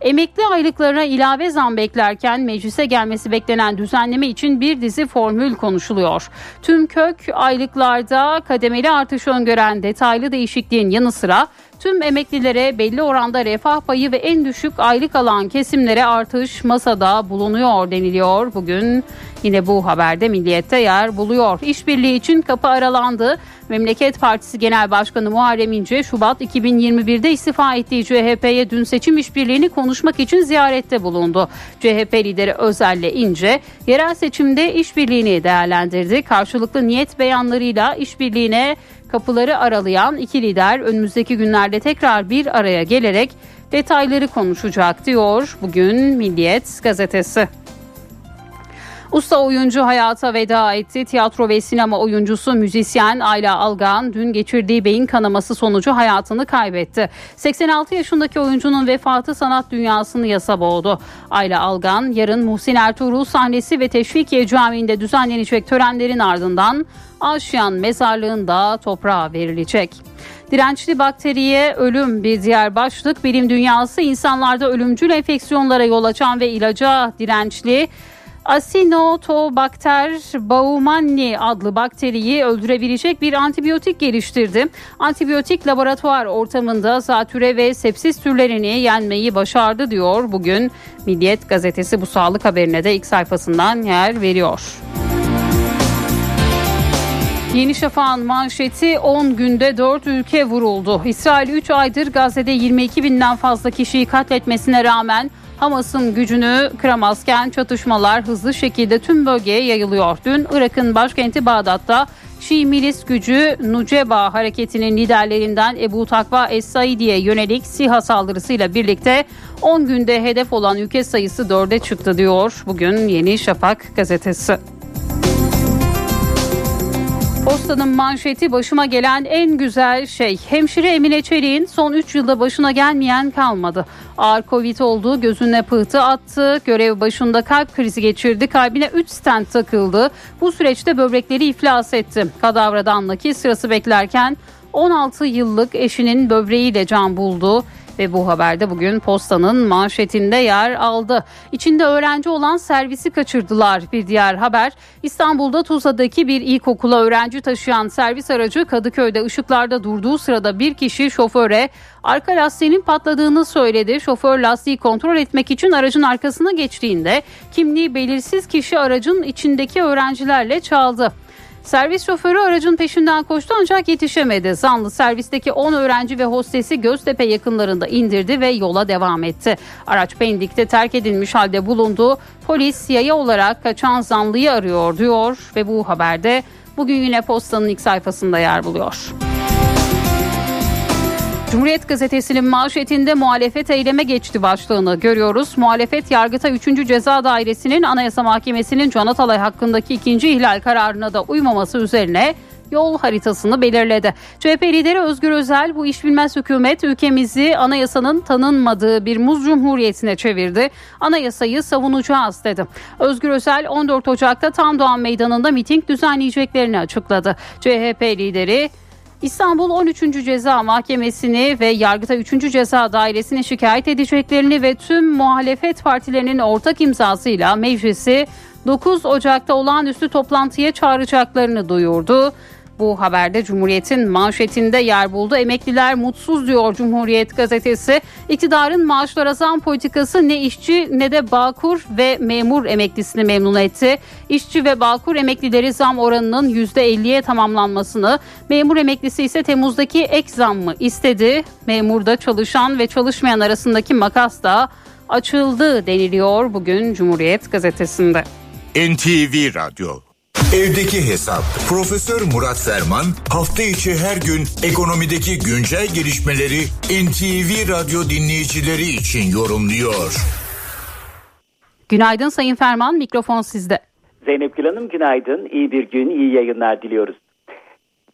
Emekli aylıklarına ilave zam beklerken meclise gelmesi beklenen düzenleme için bir dizi formül konuşuluyor. Tüm kök aylıklarda kademeli artış öngören detaylı değişikliğin yanı sıra tüm emeklilere belli oranda refah payı ve en düşük aylık alan kesimlere artış masada bulunuyor deniliyor. Bugün yine bu haberde milliyette yer buluyor. İşbirliği için kapı aralandı. Memleket Partisi Genel Başkanı Muharrem İnce Şubat 2021'de istifa ettiği CHP'ye dün seçim işbirliğini konuşmak için ziyarette bulundu. CHP lideri Özel'le İnce yerel seçimde işbirliğini değerlendirdi. Karşılıklı niyet beyanlarıyla işbirliğine kapıları aralayan iki lider önümüzdeki günlerde tekrar bir araya gelerek detayları konuşacak diyor bugün Milliyet gazetesi. Usta oyuncu hayata veda etti. Tiyatro ve sinema oyuncusu müzisyen Ayla Algan dün geçirdiği beyin kanaması sonucu hayatını kaybetti. 86 yaşındaki oyuncunun vefatı sanat dünyasını yasa boğdu. Ayla Algan yarın Muhsin Ertuğrul sahnesi ve Teşvikiye Camii'nde düzenlenecek törenlerin ardından Aşyan mezarlığında toprağa verilecek. Dirençli bakteriye ölüm bir diğer başlık. Bilim dünyası insanlarda ölümcül enfeksiyonlara yol açan ve ilaca dirençli Acinetobacter baumannii adlı bakteriyi öldürebilecek bir antibiyotik geliştirdi. Antibiyotik laboratuvar ortamında zatüre ve sepsis türlerini yenmeyi başardı diyor. Bugün Milliyet gazetesi bu sağlık haberine de ilk sayfasından yer veriyor. Yeni Şafak'ın manşeti 10 günde 4 ülke vuruldu. İsrail 3 aydır Gazze'de 22 binden fazla kişiyi katletmesine rağmen Hamas'ın gücünü kıramazken çatışmalar hızlı şekilde tüm bölgeye yayılıyor. Dün Irak'ın başkenti Bağdat'ta Şii milis gücü Nuceba hareketinin liderlerinden Ebu Takva Es-Saidi'ye yönelik SİHA saldırısıyla birlikte 10 günde hedef olan ülke sayısı 4'e çıktı diyor bugün Yeni Şafak gazetesi. Postanın manşeti başıma gelen en güzel şey. Hemşire Emine Çelik'in son 3 yılda başına gelmeyen kalmadı. Ağır Covid olduğu gözüne pıhtı attı. Görev başında kalp krizi geçirdi. Kalbine 3 stent takıldı. Bu süreçte böbrekleri iflas etti. Kadavradan nakil sırası beklerken 16 yıllık eşinin böbreğiyle can buldu ve bu haberde bugün postanın manşetinde yer aldı. İçinde öğrenci olan servisi kaçırdılar. Bir diğer haber İstanbul'da Tuzla'daki bir ilkokula öğrenci taşıyan servis aracı Kadıköy'de ışıklarda durduğu sırada bir kişi şoföre arka lastiğinin patladığını söyledi. Şoför lastiği kontrol etmek için aracın arkasına geçtiğinde kimliği belirsiz kişi aracın içindeki öğrencilerle çaldı. Servis şoförü aracın peşinden koştu ancak yetişemedi. Zanlı servisteki 10 öğrenci ve hostesi Göztepe yakınlarında indirdi ve yola devam etti. Araç Pendik'te terk edilmiş halde bulundu. Polis yaya olarak kaçan zanlıyı arıyor diyor ve bu haberde bugün yine postanın ilk sayfasında yer buluyor. Cumhuriyet Gazetesi'nin manşetinde muhalefet eyleme geçti başlığını görüyoruz. Muhalefet Yargıta 3. Ceza Dairesi'nin Anayasa Mahkemesi'nin Can Atalay hakkındaki ikinci ihlal kararına da uymaması üzerine yol haritasını belirledi. CHP lideri Özgür Özel bu iş bilmez hükümet ülkemizi anayasanın tanınmadığı bir muz cumhuriyetine çevirdi. Anayasayı savunacağız dedi. Özgür Özel 14 Ocak'ta Tam Doğan Meydanı'nda miting düzenleyeceklerini açıkladı. CHP lideri İstanbul 13. Ceza Mahkemesi'ni ve Yargıta 3. Ceza Dairesi'ni şikayet edeceklerini ve tüm muhalefet partilerinin ortak imzasıyla meclisi 9 Ocak'ta olağanüstü toplantıya çağıracaklarını duyurdu. Bu haberde Cumhuriyet'in manşetinde yer buldu. Emekliler mutsuz diyor Cumhuriyet gazetesi. İktidarın maaşlara zam politikası ne işçi ne de Bağkur ve memur emeklisini memnun etti. İşçi ve Bağkur emeklileri zam oranının %50'ye tamamlanmasını, memur emeklisi ise Temmuz'daki ek zammı istedi. Memurda çalışan ve çalışmayan arasındaki makas da açıldı deniliyor bugün Cumhuriyet gazetesinde. NTV Radyo Evdeki Hesap Profesör Murat Ferman hafta içi her gün ekonomideki güncel gelişmeleri NTV Radyo dinleyicileri için yorumluyor. Günaydın Sayın Ferman mikrofon sizde. Zeynep Gül Hanım günaydın. İyi bir gün, iyi yayınlar diliyoruz.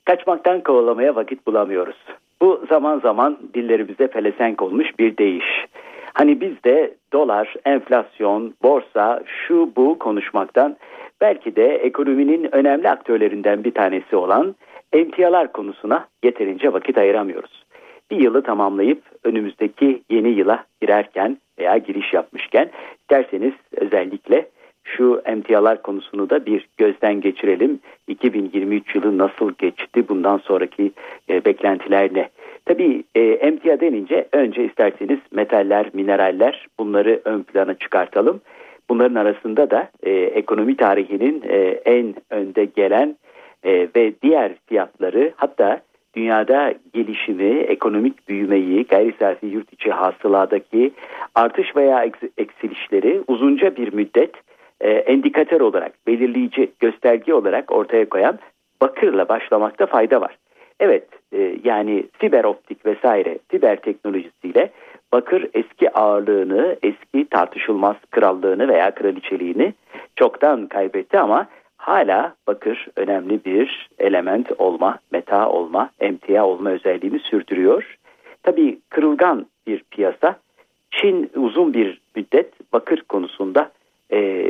Kaçmaktan kovalamaya vakit bulamıyoruz. Bu zaman zaman dillerimize pelesenk olmuş bir deyiş. Hani biz de dolar, enflasyon, borsa, şu bu konuşmaktan belki de ekonominin önemli aktörlerinden bir tanesi olan emtialar konusuna yeterince vakit ayıramıyoruz. Bir yılı tamamlayıp önümüzdeki yeni yıla girerken veya giriş yapmışken derseniz özellikle şu emtialar konusunu da bir gözden geçirelim. 2023 yılı nasıl geçti? Bundan sonraki e, beklentiler ne? Tabii e, emtia denince önce isterseniz metaller, mineraller bunları ön plana çıkartalım. Bunların arasında da e, ekonomi tarihinin e, en önde gelen e, ve diğer fiyatları hatta dünyada gelişimi, ekonomik büyümeyi, gayri safi yurt içi hasıladaki artış veya eksilişleri uzunca bir müddet e, endikatör olarak, belirleyici gösterge olarak ortaya koyan bakırla başlamakta fayda var. Evet e, yani fiber optik vesaire fiber teknolojisiyle bakır eski ağırlığını, eski tartışılmaz krallığını veya kraliçeliğini çoktan kaybetti ama hala bakır önemli bir element olma, meta olma, emtia olma özelliğini sürdürüyor. Tabii kırılgan bir piyasa. Çin uzun bir müddet bakır konusunda e,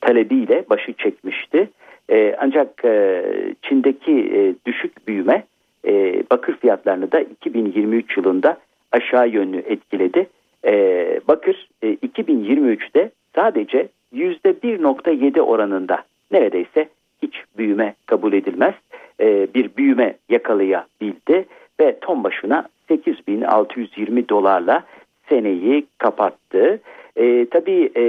talebiyle başı çekmişti. E, ancak e, Çin'deki e, düşük büyüme e, bakır fiyatlarını da 2023 yılında aşağı yönlü etkiledi. E, bakır e, 2023'te sadece %1.7 oranında neredeyse hiç büyüme kabul edilmez e, bir büyüme yakalayabildi ve ton başına 8620 dolarla seneyi kapattı. E, tabii e,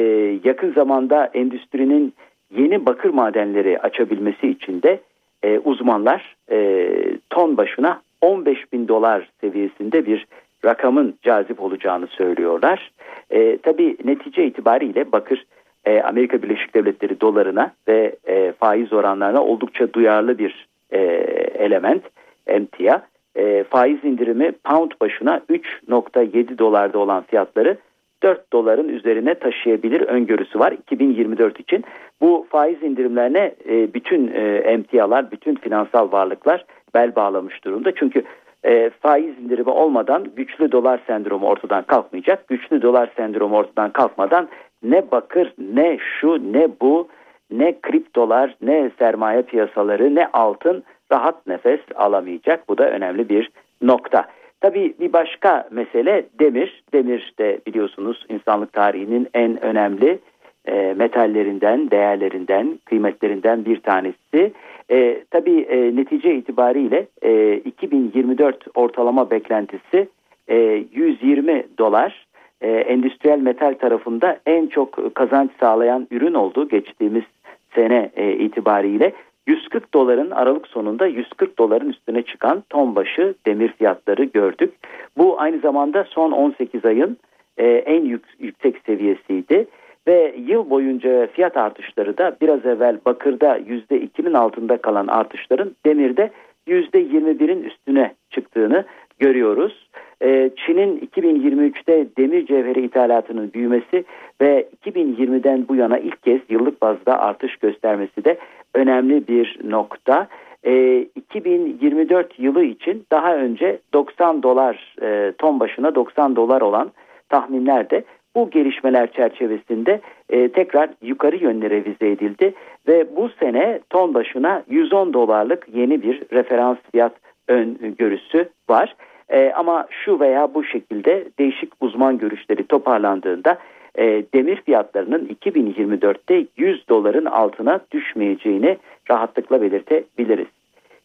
yakın zamanda endüstrinin yeni bakır madenleri açabilmesi için de e, uzmanlar e, ton başına 15 bin dolar seviyesinde bir rakamın cazip olacağını söylüyorlar. E, tabii netice itibariyle bakır e, Amerika Birleşik Devletleri dolarına ve e, faiz oranlarına oldukça duyarlı bir e, element emtia. E, faiz indirimi pound başına 3.7 dolarda olan fiyatları 4 doların üzerine taşıyabilir öngörüsü var 2024 için. Bu faiz indirimlerine e, bütün e, emtialar, bütün finansal varlıklar bel bağlamış durumda. Çünkü e, faiz indirimi olmadan güçlü dolar sendromu ortadan kalkmayacak. Güçlü dolar sendromu ortadan kalkmadan ne bakır ne şu ne bu ne kriptolar ne sermaye piyasaları ne altın rahat nefes alamayacak. Bu da önemli bir nokta. Tabii bir başka mesele demir. Demir de biliyorsunuz insanlık tarihinin en önemli e, metallerinden, değerlerinden, kıymetlerinden bir tanesi. E, tabii e, netice itibariyle e, 2024 ortalama beklentisi e, 120 dolar. E, endüstriyel metal tarafında en çok kazanç sağlayan ürün oldu geçtiğimiz sene e, itibariyle. 140 doların Aralık sonunda 140 doların üstüne çıkan ton başı demir fiyatları gördük. Bu aynı zamanda son 18 ayın e, en yük, yüksek seviyesiydi ve yıl boyunca fiyat artışları da biraz evvel bakırda %2'nin altında kalan artışların demirde %21'in üstüne çıktığını görüyoruz. Ee, Çin'in 2023'te demir cevheri ithalatının büyümesi ve 2020'den bu yana ilk kez yıllık bazda artış göstermesi de önemli bir nokta. 2024 ee, yılı için daha önce 90 dolar e, ton başına 90 dolar olan tahminler de bu gelişmeler çerçevesinde e, tekrar yukarı yönlere revize edildi ve bu sene ton başına 110 dolarlık yeni bir referans fiyat öngörüsü var. E, ama şu veya bu şekilde değişik uzman görüşleri toparlandığında e, demir fiyatlarının 2024'te 100 doların altına düşmeyeceğini rahatlıkla belirtebiliriz.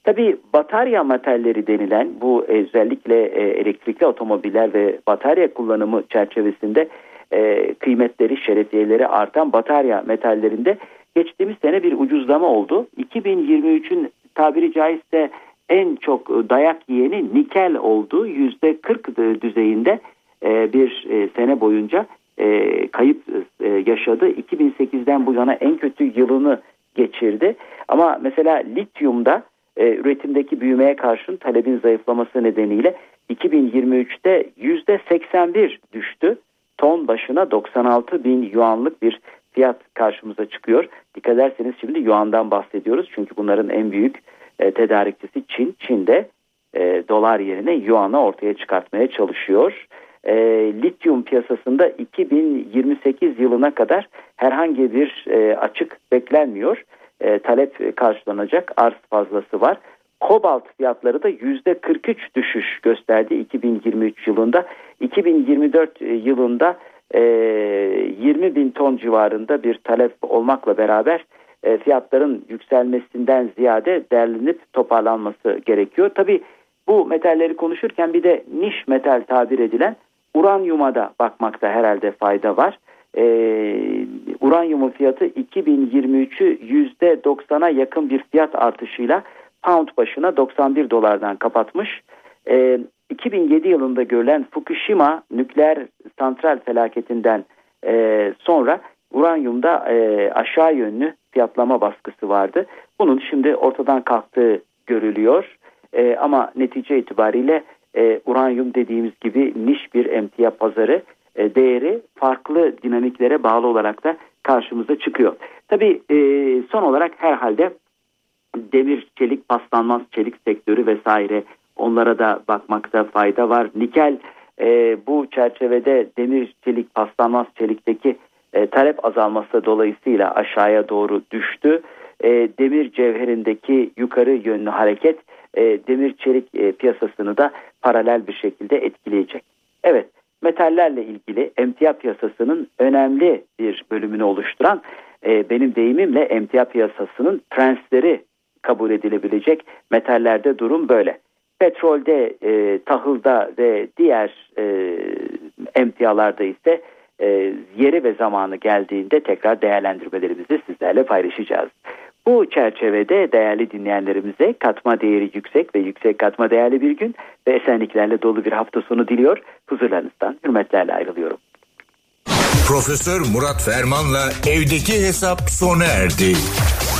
Tabii batarya metalleri denilen bu özellikle e, elektrikli otomobiller ve batarya kullanımı çerçevesinde e, kıymetleri, şerefiyeleri artan batarya metallerinde geçtiğimiz sene bir ucuzlama oldu. 2023'ün tabiri caizse en çok dayak yiyeni nikel oldu. %40 düzeyinde e, bir e, sene boyunca e, kayıp yaşadı. 2008'den bu yana en kötü yılını geçirdi. Ama mesela lityumda üretimdeki büyümeye karşın talebin zayıflaması nedeniyle 2023'te %81 düştü. Ton başına 96 bin yuanlık bir fiyat karşımıza çıkıyor. Dikkat ederseniz şimdi yuandan bahsediyoruz. Çünkü bunların en büyük e, tedarikçisi Çin. Çin'de e, dolar yerine yuanı ortaya çıkartmaya çalışıyor. E, lityum piyasasında 2028 yılına kadar herhangi bir e, açık beklenmiyor. E, talep karşılanacak arz fazlası var. Kobalt fiyatları da %43 düşüş gösterdi 2023 yılında. 2024 yılında e, 20 bin ton civarında bir talep olmakla beraber e, fiyatların yükselmesinden ziyade derlenip toparlanması gerekiyor. Tabi bu metalleri konuşurken bir de niş metal tabir edilen uranyuma da bakmakta herhalde fayda var. Ee, uranyumun fiyatı 2023'ü %90'a yakın bir fiyat artışıyla pound başına 91 dolardan kapatmış. Ee, 2007 yılında görülen Fukushima nükleer santral felaketinden e, sonra uranyumda e, aşağı yönlü fiyatlama baskısı vardı. Bunun şimdi ortadan kalktığı görülüyor. E, ama netice itibariyle e, uranyum dediğimiz gibi niş bir emtia pazarı e, değeri farklı dinamiklere bağlı olarak da karşımıza çıkıyor. Tabii e, son olarak herhalde demir, çelik, paslanmaz çelik sektörü vesaire onlara da bakmakta fayda var. Nikel e, bu çerçevede demir, çelik, paslanmaz çelikteki e, talep azalması dolayısıyla aşağıya doğru düştü. E, demir cevherindeki yukarı yönlü hareket e, demir çelik e, piyasasını da paralel bir şekilde etkileyecek. Evet metallerle ilgili emtia piyasasının önemli bir bölümünü oluşturan e, benim deyimimle emtia piyasasının prensleri kabul edilebilecek metallerde durum böyle. Petrolde, e, tahılda ve diğer e, emtialarda ise e, yeri ve zamanı geldiğinde tekrar değerlendirmelerimizi sizlerle paylaşacağız. Bu çerçevede değerli dinleyenlerimize katma değeri yüksek ve yüksek katma değerli bir gün ve esenliklerle dolu bir hafta sonu diliyor. Huzurlarınızdan hürmetlerle ayrılıyorum. Profesör Murat Ferman'la evdeki hesap sona erdi.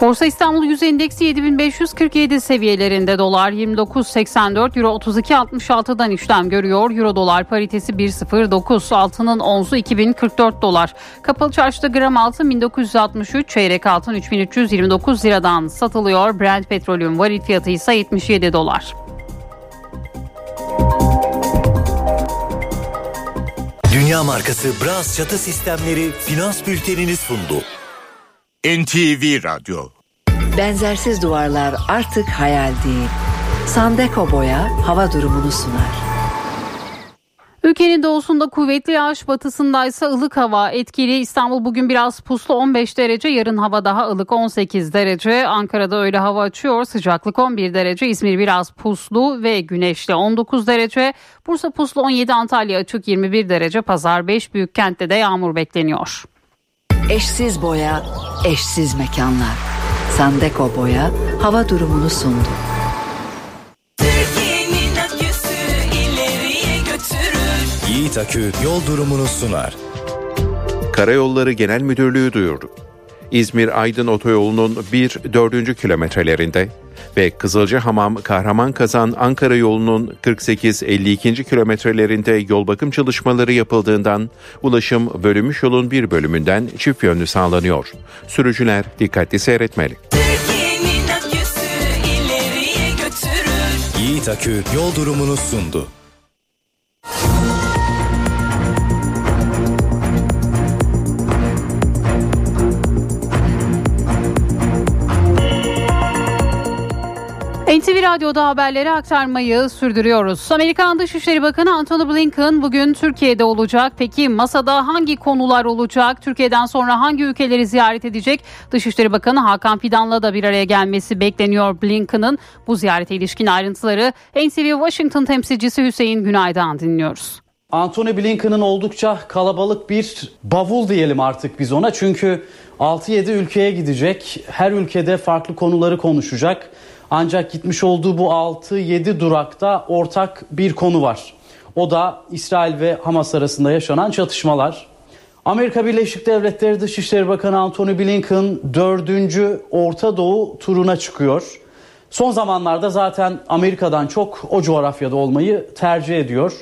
Borsa İstanbul Yüz Endeksi 7547 seviyelerinde dolar 29.84 euro 32.66'dan işlem görüyor. Euro dolar paritesi 1.09 altının onzu 2044 dolar. Kapalı çarşıda gram altın 1963 çeyrek altın 3329 liradan satılıyor. Brent petrolün varil fiyatı ise 77 dolar. Dünya markası Bras çatı sistemleri finans bültenini sundu. NTV Radyo Benzersiz duvarlar artık hayal değil. Sandeko Boya hava durumunu sunar. Ülkenin doğusunda kuvvetli yağış batısında ise ılık hava etkili. İstanbul bugün biraz puslu 15 derece yarın hava daha ılık 18 derece. Ankara'da öyle hava açıyor sıcaklık 11 derece. İzmir biraz puslu ve güneşli 19 derece. Bursa puslu 17 Antalya açık 21 derece. Pazar 5 büyük kentte de yağmur bekleniyor. Eşsiz boya, eşsiz mekanlar. Sandeko Boya hava durumunu sundu. Yiğit Akü yol durumunu sunar. Karayolları Genel Müdürlüğü duyurdu. İzmir-Aydın otoyolunun 1-4. kilometrelerinde ve Kızılcahamam Kahraman Kazan Ankara yolunun 48-52. kilometrelerinde yol bakım çalışmaları yapıldığından ulaşım bölünmüş yolun bir bölümünden çift yönlü sağlanıyor. Sürücüler dikkatli seyretmeli. Yiğit Akü yol durumunu sundu. NTV Radyo'da haberleri aktarmayı sürdürüyoruz. Amerikan Dışişleri Bakanı Antony Blinken bugün Türkiye'de olacak. Peki masada hangi konular olacak? Türkiye'den sonra hangi ülkeleri ziyaret edecek? Dışişleri Bakanı Hakan Fidan'la da bir araya gelmesi bekleniyor Blinken'ın. Bu ziyarete ilişkin ayrıntıları NTV Washington temsilcisi Hüseyin Günay'dan dinliyoruz. Antony Blinken'ın oldukça kalabalık bir bavul diyelim artık biz ona. Çünkü 6-7 ülkeye gidecek. Her ülkede farklı konuları konuşacak. Ancak gitmiş olduğu bu 6-7 durakta ortak bir konu var. O da İsrail ve Hamas arasında yaşanan çatışmalar. Amerika Birleşik Devletleri Dışişleri Bakanı Antony Blinken 4. Orta Doğu turuna çıkıyor. Son zamanlarda zaten Amerika'dan çok o coğrafyada olmayı tercih ediyor.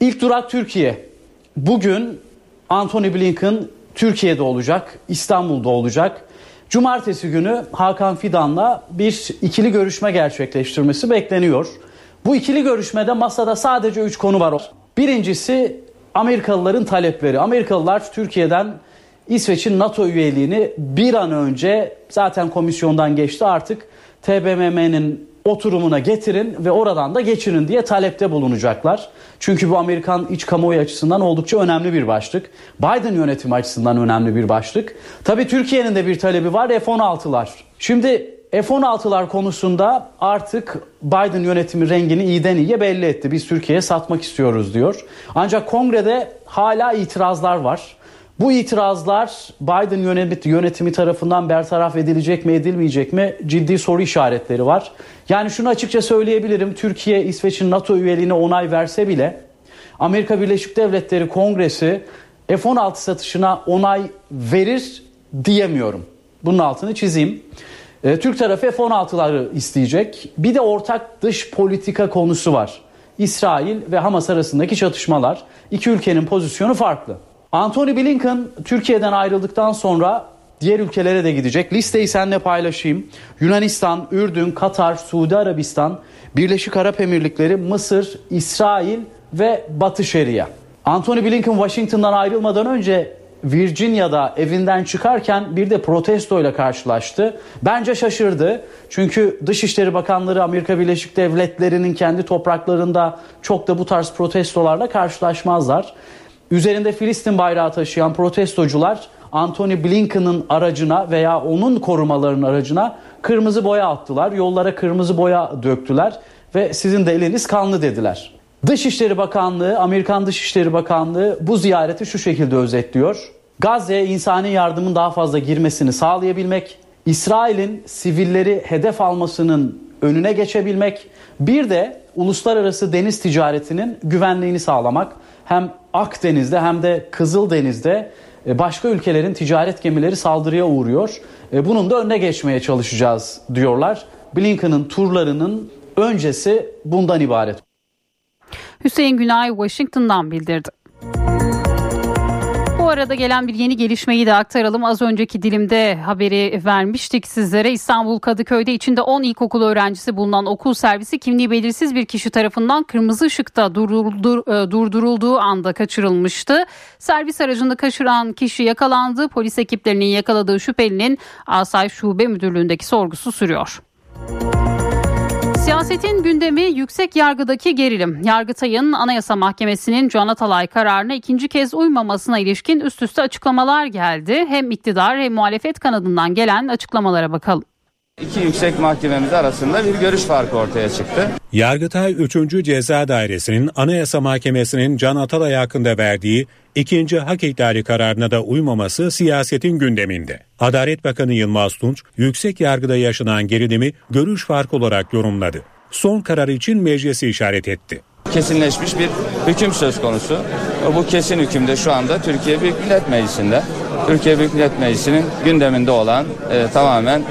İlk durak Türkiye. Bugün Antony Blinken Türkiye'de olacak, İstanbul'da olacak. Cumartesi günü Hakan Fidan'la bir ikili görüşme gerçekleştirmesi bekleniyor. Bu ikili görüşmede masada sadece 3 konu var. Birincisi Amerikalıların talepleri. Amerikalılar Türkiye'den İsveç'in NATO üyeliğini bir an önce zaten komisyondan geçti artık TBMM'nin oturumuna getirin ve oradan da geçirin diye talepte bulunacaklar. Çünkü bu Amerikan iç kamuoyu açısından oldukça önemli bir başlık. Biden yönetimi açısından önemli bir başlık. Tabii Türkiye'nin de bir talebi var F-16'lar. Şimdi F-16'lar konusunda artık Biden yönetimi rengini iyiden iyiye belli etti. Biz Türkiye'ye satmak istiyoruz diyor. Ancak kongrede hala itirazlar var. Bu itirazlar Biden yönetimi tarafından bertaraf edilecek mi edilmeyecek mi ciddi soru işaretleri var. Yani şunu açıkça söyleyebilirim. Türkiye İsveç'in NATO üyeliğine onay verse bile Amerika Birleşik Devletleri Kongresi F-16 satışına onay verir diyemiyorum. Bunun altını çizeyim. E, Türk tarafı F-16'ları isteyecek. Bir de ortak dış politika konusu var. İsrail ve Hamas arasındaki çatışmalar. İki ülkenin pozisyonu farklı. Antony Blinken Türkiye'den ayrıldıktan sonra diğer ülkelere de gidecek. Listeyi seninle paylaşayım. Yunanistan, Ürdün, Katar, Suudi Arabistan, Birleşik Arap Emirlikleri, Mısır, İsrail ve Batı Şeria. Antony Blinken Washington'dan ayrılmadan önce Virginia'da evinden çıkarken bir de protestoyla karşılaştı. Bence şaşırdı. Çünkü Dışişleri Bakanları Amerika Birleşik Devletleri'nin kendi topraklarında çok da bu tarz protestolarla karşılaşmazlar. Üzerinde Filistin bayrağı taşıyan protestocular Antony Blinken'ın aracına veya onun korumalarının aracına kırmızı boya attılar. Yollara kırmızı boya döktüler ve sizin de eliniz kanlı dediler. Dışişleri Bakanlığı, Amerikan Dışişleri Bakanlığı bu ziyareti şu şekilde özetliyor. Gazze'ye insani yardımın daha fazla girmesini sağlayabilmek, İsrail'in sivilleri hedef almasının önüne geçebilmek, bir de uluslararası deniz ticaretinin güvenliğini sağlamak. Hem Akdeniz'de hem de Kızıldeniz'de e, başka ülkelerin ticaret gemileri saldırıya uğruyor. E, bunun da önüne geçmeye çalışacağız diyorlar. Blinken'ın turlarının öncesi bundan ibaret. Hüseyin Günay Washington'dan bildirdi. Arada gelen bir yeni gelişmeyi de aktaralım. Az önceki dilimde haberi vermiştik sizlere. İstanbul Kadıköy'de içinde 10 ilkokul öğrencisi bulunan okul servisi kimliği belirsiz bir kişi tarafından kırmızı ışıkta durduruldu, e, durdurulduğu anda kaçırılmıştı. Servis aracını kaçıran kişi yakalandı. Polis ekiplerinin yakaladığı şüphelinin Asay Şube Müdürlüğü'ndeki sorgusu sürüyor. Siyasetin gündemi yüksek yargıdaki gerilim. Yargıtay'ın Anayasa Mahkemesi'nin Can Atalay kararına ikinci kez uymamasına ilişkin üst üste açıklamalar geldi. Hem iktidar hem muhalefet kanadından gelen açıklamalara bakalım. İki yüksek mahkememiz arasında bir görüş farkı ortaya çıktı. Yargıtay 3. Ceza Dairesi'nin Anayasa Mahkemesi'nin Can Atalay hakkında verdiği ikinci hak ihlali kararına da uymaması siyasetin gündeminde. Adalet Bakanı Yılmaz Tunç, yüksek yargıda yaşanan gerilimi görüş farkı olarak yorumladı. Son karar için meclisi işaret etti. Kesinleşmiş bir hüküm söz konusu. Bu kesin hükümde şu anda Türkiye Büyük Millet Meclisi'nde. Türkiye Büyük Millet Meclisi'nin gündeminde olan e, tamamen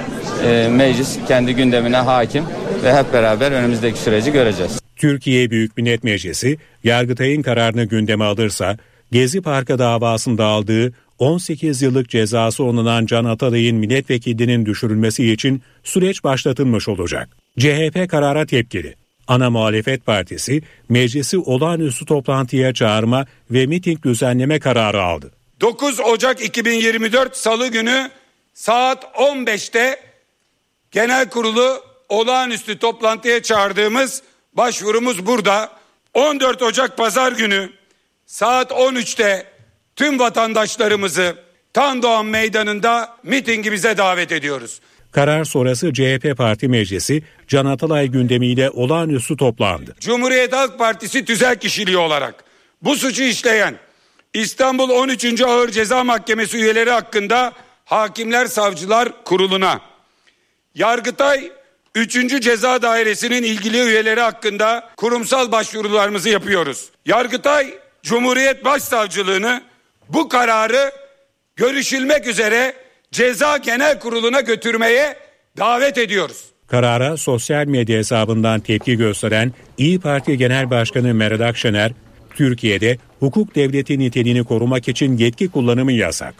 e, meclis kendi gündemine hakim ve hep beraber önümüzdeki süreci göreceğiz. Türkiye Büyük Millet Meclisi Yargıtay'ın kararını gündeme alırsa Gezi Parkı davasında aldığı 18 yıllık cezası onanan Can Atalay'ın milletvekilinin düşürülmesi için süreç başlatılmış olacak. CHP karara tepkili. Ana muhalefet partisi meclisi olağanüstü toplantıya çağırma ve miting düzenleme kararı aldı. 9 Ocak 2024 Salı günü saat 15'te genel kurulu olağanüstü toplantıya çağırdığımız başvurumuz burada. 14 Ocak Pazar günü saat 13'te tüm vatandaşlarımızı Tandoğan Meydanı'nda mitingimize davet ediyoruz. Karar sonrası CHP Parti Meclisi Can Atalay gündemiyle olağanüstü toplandı. Cumhuriyet Halk Partisi tüzel kişiliği olarak bu suçu işleyen İstanbul 13. Ağır Ceza Mahkemesi üyeleri hakkında Hakimler Savcılar Kurulu'na, Yargıtay 3. Ceza Dairesi'nin ilgili üyeleri hakkında kurumsal başvurularımızı yapıyoruz. Yargıtay Cumhuriyet Başsavcılığını bu kararı görüşülmek üzere Ceza Genel Kurulu'na götürmeye davet ediyoruz. Karara sosyal medya hesabından tepki gösteren İyi Parti Genel Başkanı Meral Akşener, Türkiye'de hukuk devleti niteliğini korumak için yetki kullanımı yasak.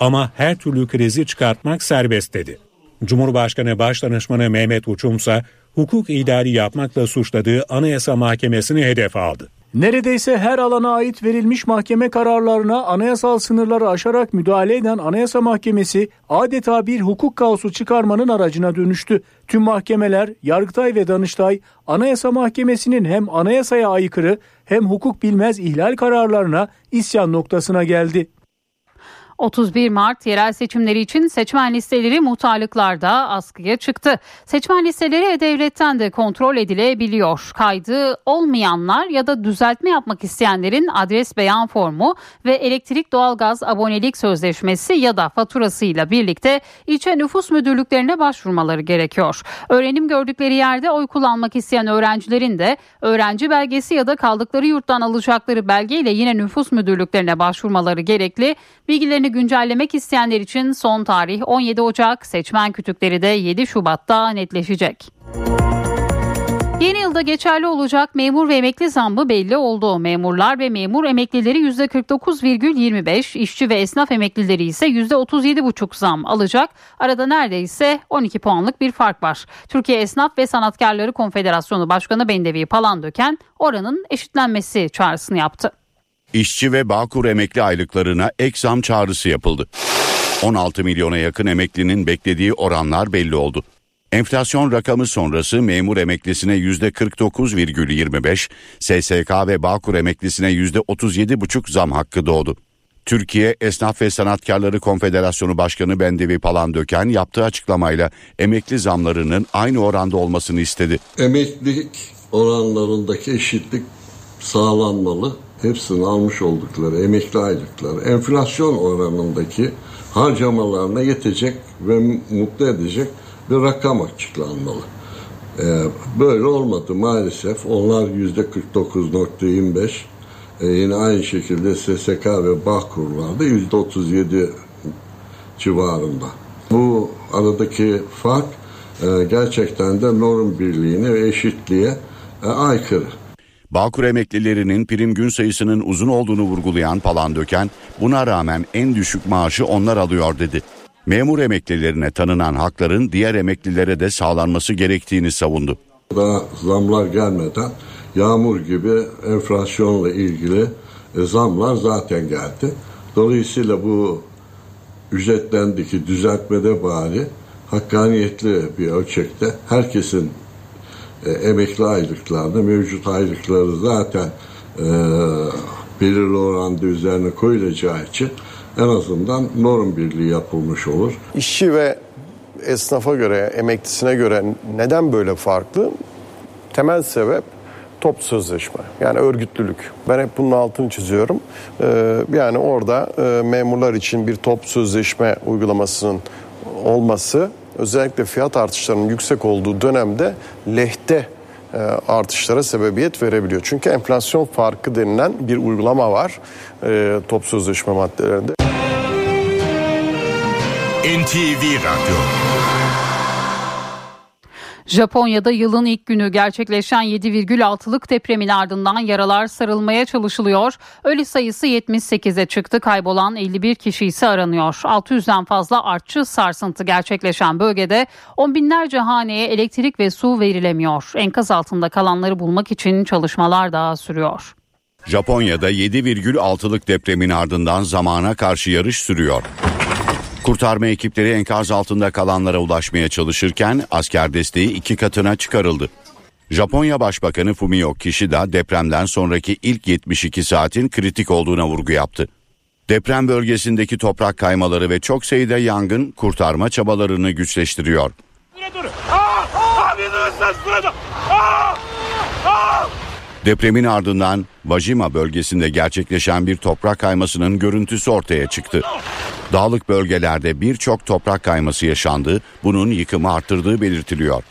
Ama her türlü krizi çıkartmak serbest dedi. Cumhurbaşkanı Başdanışmanı Mehmet Uçumsa hukuk idari yapmakla suçladığı Anayasa Mahkemesi'ni hedef aldı. Neredeyse her alana ait verilmiş mahkeme kararlarına anayasal sınırları aşarak müdahale eden Anayasa Mahkemesi adeta bir hukuk kaosu çıkarmanın aracına dönüştü. Tüm mahkemeler, Yargıtay ve Danıştay, Anayasa Mahkemesi'nin hem anayasaya aykırı hem hukuk bilmez ihlal kararlarına isyan noktasına geldi. 31 Mart yerel seçimleri için seçmen listeleri muhtarlıklarda askıya çıktı. Seçmen listeleri E-Devlet'ten de kontrol edilebiliyor. Kaydı olmayanlar ya da düzeltme yapmak isteyenlerin adres beyan formu ve elektrik doğalgaz abonelik sözleşmesi ya da faturasıyla birlikte ilçe nüfus müdürlüklerine başvurmaları gerekiyor. Öğrenim gördükleri yerde oy kullanmak isteyen öğrencilerin de öğrenci belgesi ya da kaldıkları yurttan alacakları belgeyle yine nüfus müdürlüklerine başvurmaları gerekli. Bilgilerini güncellemek isteyenler için son tarih 17 Ocak, seçmen kütükleri de 7 Şubat'ta netleşecek. Yeni yılda geçerli olacak memur ve emekli zammı belli oldu. Memurlar ve memur emeklileri %49,25, işçi ve esnaf emeklileri ise %37,5 zam alacak. Arada neredeyse 12 puanlık bir fark var. Türkiye Esnaf ve Sanatkarları Konfederasyonu Başkanı Bendevi Palandöken oranın eşitlenmesi çağrısını yaptı. İşçi ve Bağkur emekli aylıklarına ek zam çağrısı yapıldı. 16 milyona yakın emeklinin beklediği oranlar belli oldu. Enflasyon rakamı sonrası memur emeklisine %49,25, SSK ve Bağkur emeklisine %37,5 zam hakkı doğdu. Türkiye Esnaf ve Sanatkarları Konfederasyonu Başkanı Bendevi Palandöken yaptığı açıklamayla emekli zamlarının aynı oranda olmasını istedi. Emeklilik oranlarındaki eşitlik sağlanmalı hepsini almış oldukları emekli aylıkları enflasyon oranındaki harcamalarına yetecek ve mutlu edecek bir rakam açıklanmalı. Ee, böyle olmadı maalesef. Onlar yüzde 49.25 ee, yine aynı şekilde SSK ve Bağkurlar'da yüzde 37 civarında. Bu aradaki fark e, gerçekten de norm birliğine ve eşitliğe e, aykırı. Bağkur emeklilerinin prim gün sayısının uzun olduğunu vurgulayan Palandöken, buna rağmen en düşük maaşı onlar alıyor dedi. Memur emeklilerine tanınan hakların diğer emeklilere de sağlanması gerektiğini savundu. Daha zamlar gelmeden yağmur gibi enflasyonla ilgili e, zamlar zaten geldi. Dolayısıyla bu ücretlendeki düzeltmede bari hakkaniyetli bir ölçekte herkesin e, emekli aylıklarda mevcut aylıkları zaten e, belirli oranda üzerine koyulacağı için en azından norm birliği yapılmış olur. İşçi ve esnafa göre, emeklisine göre neden böyle farklı? Temel sebep top sözleşme yani örgütlülük. Ben hep bunun altını çiziyorum. Ee, yani orada e, memurlar için bir top sözleşme uygulamasının olması özellikle fiyat artışlarının yüksek olduğu dönemde lehte e, artışlara sebebiyet verebiliyor. Çünkü enflasyon farkı denilen bir uygulama var e, top sözleşme maddelerinde. NTV Radyo Japonya'da yılın ilk günü gerçekleşen 7,6'lık depremin ardından yaralar sarılmaya çalışılıyor. Ölü sayısı 78'e çıktı. Kaybolan 51 kişi ise aranıyor. 600'den fazla artçı sarsıntı gerçekleşen bölgede on binlerce haneye elektrik ve su verilemiyor. Enkaz altında kalanları bulmak için çalışmalar daha sürüyor. Japonya'da 7,6'lık depremin ardından zamana karşı yarış sürüyor. Kurtarma ekipleri enkaz altında kalanlara ulaşmaya çalışırken asker desteği iki katına çıkarıldı. Japonya Başbakanı Fumio Kishida depremden sonraki ilk 72 saatin kritik olduğuna vurgu yaptı. Deprem bölgesindeki toprak kaymaları ve çok sayıda yangın kurtarma çabalarını güçleştiriyor. Depremin ardından Vajima bölgesinde gerçekleşen bir toprak kaymasının görüntüsü ortaya çıktı. Dağlık bölgelerde birçok toprak kayması yaşandı, bunun yıkımı arttırdığı belirtiliyor.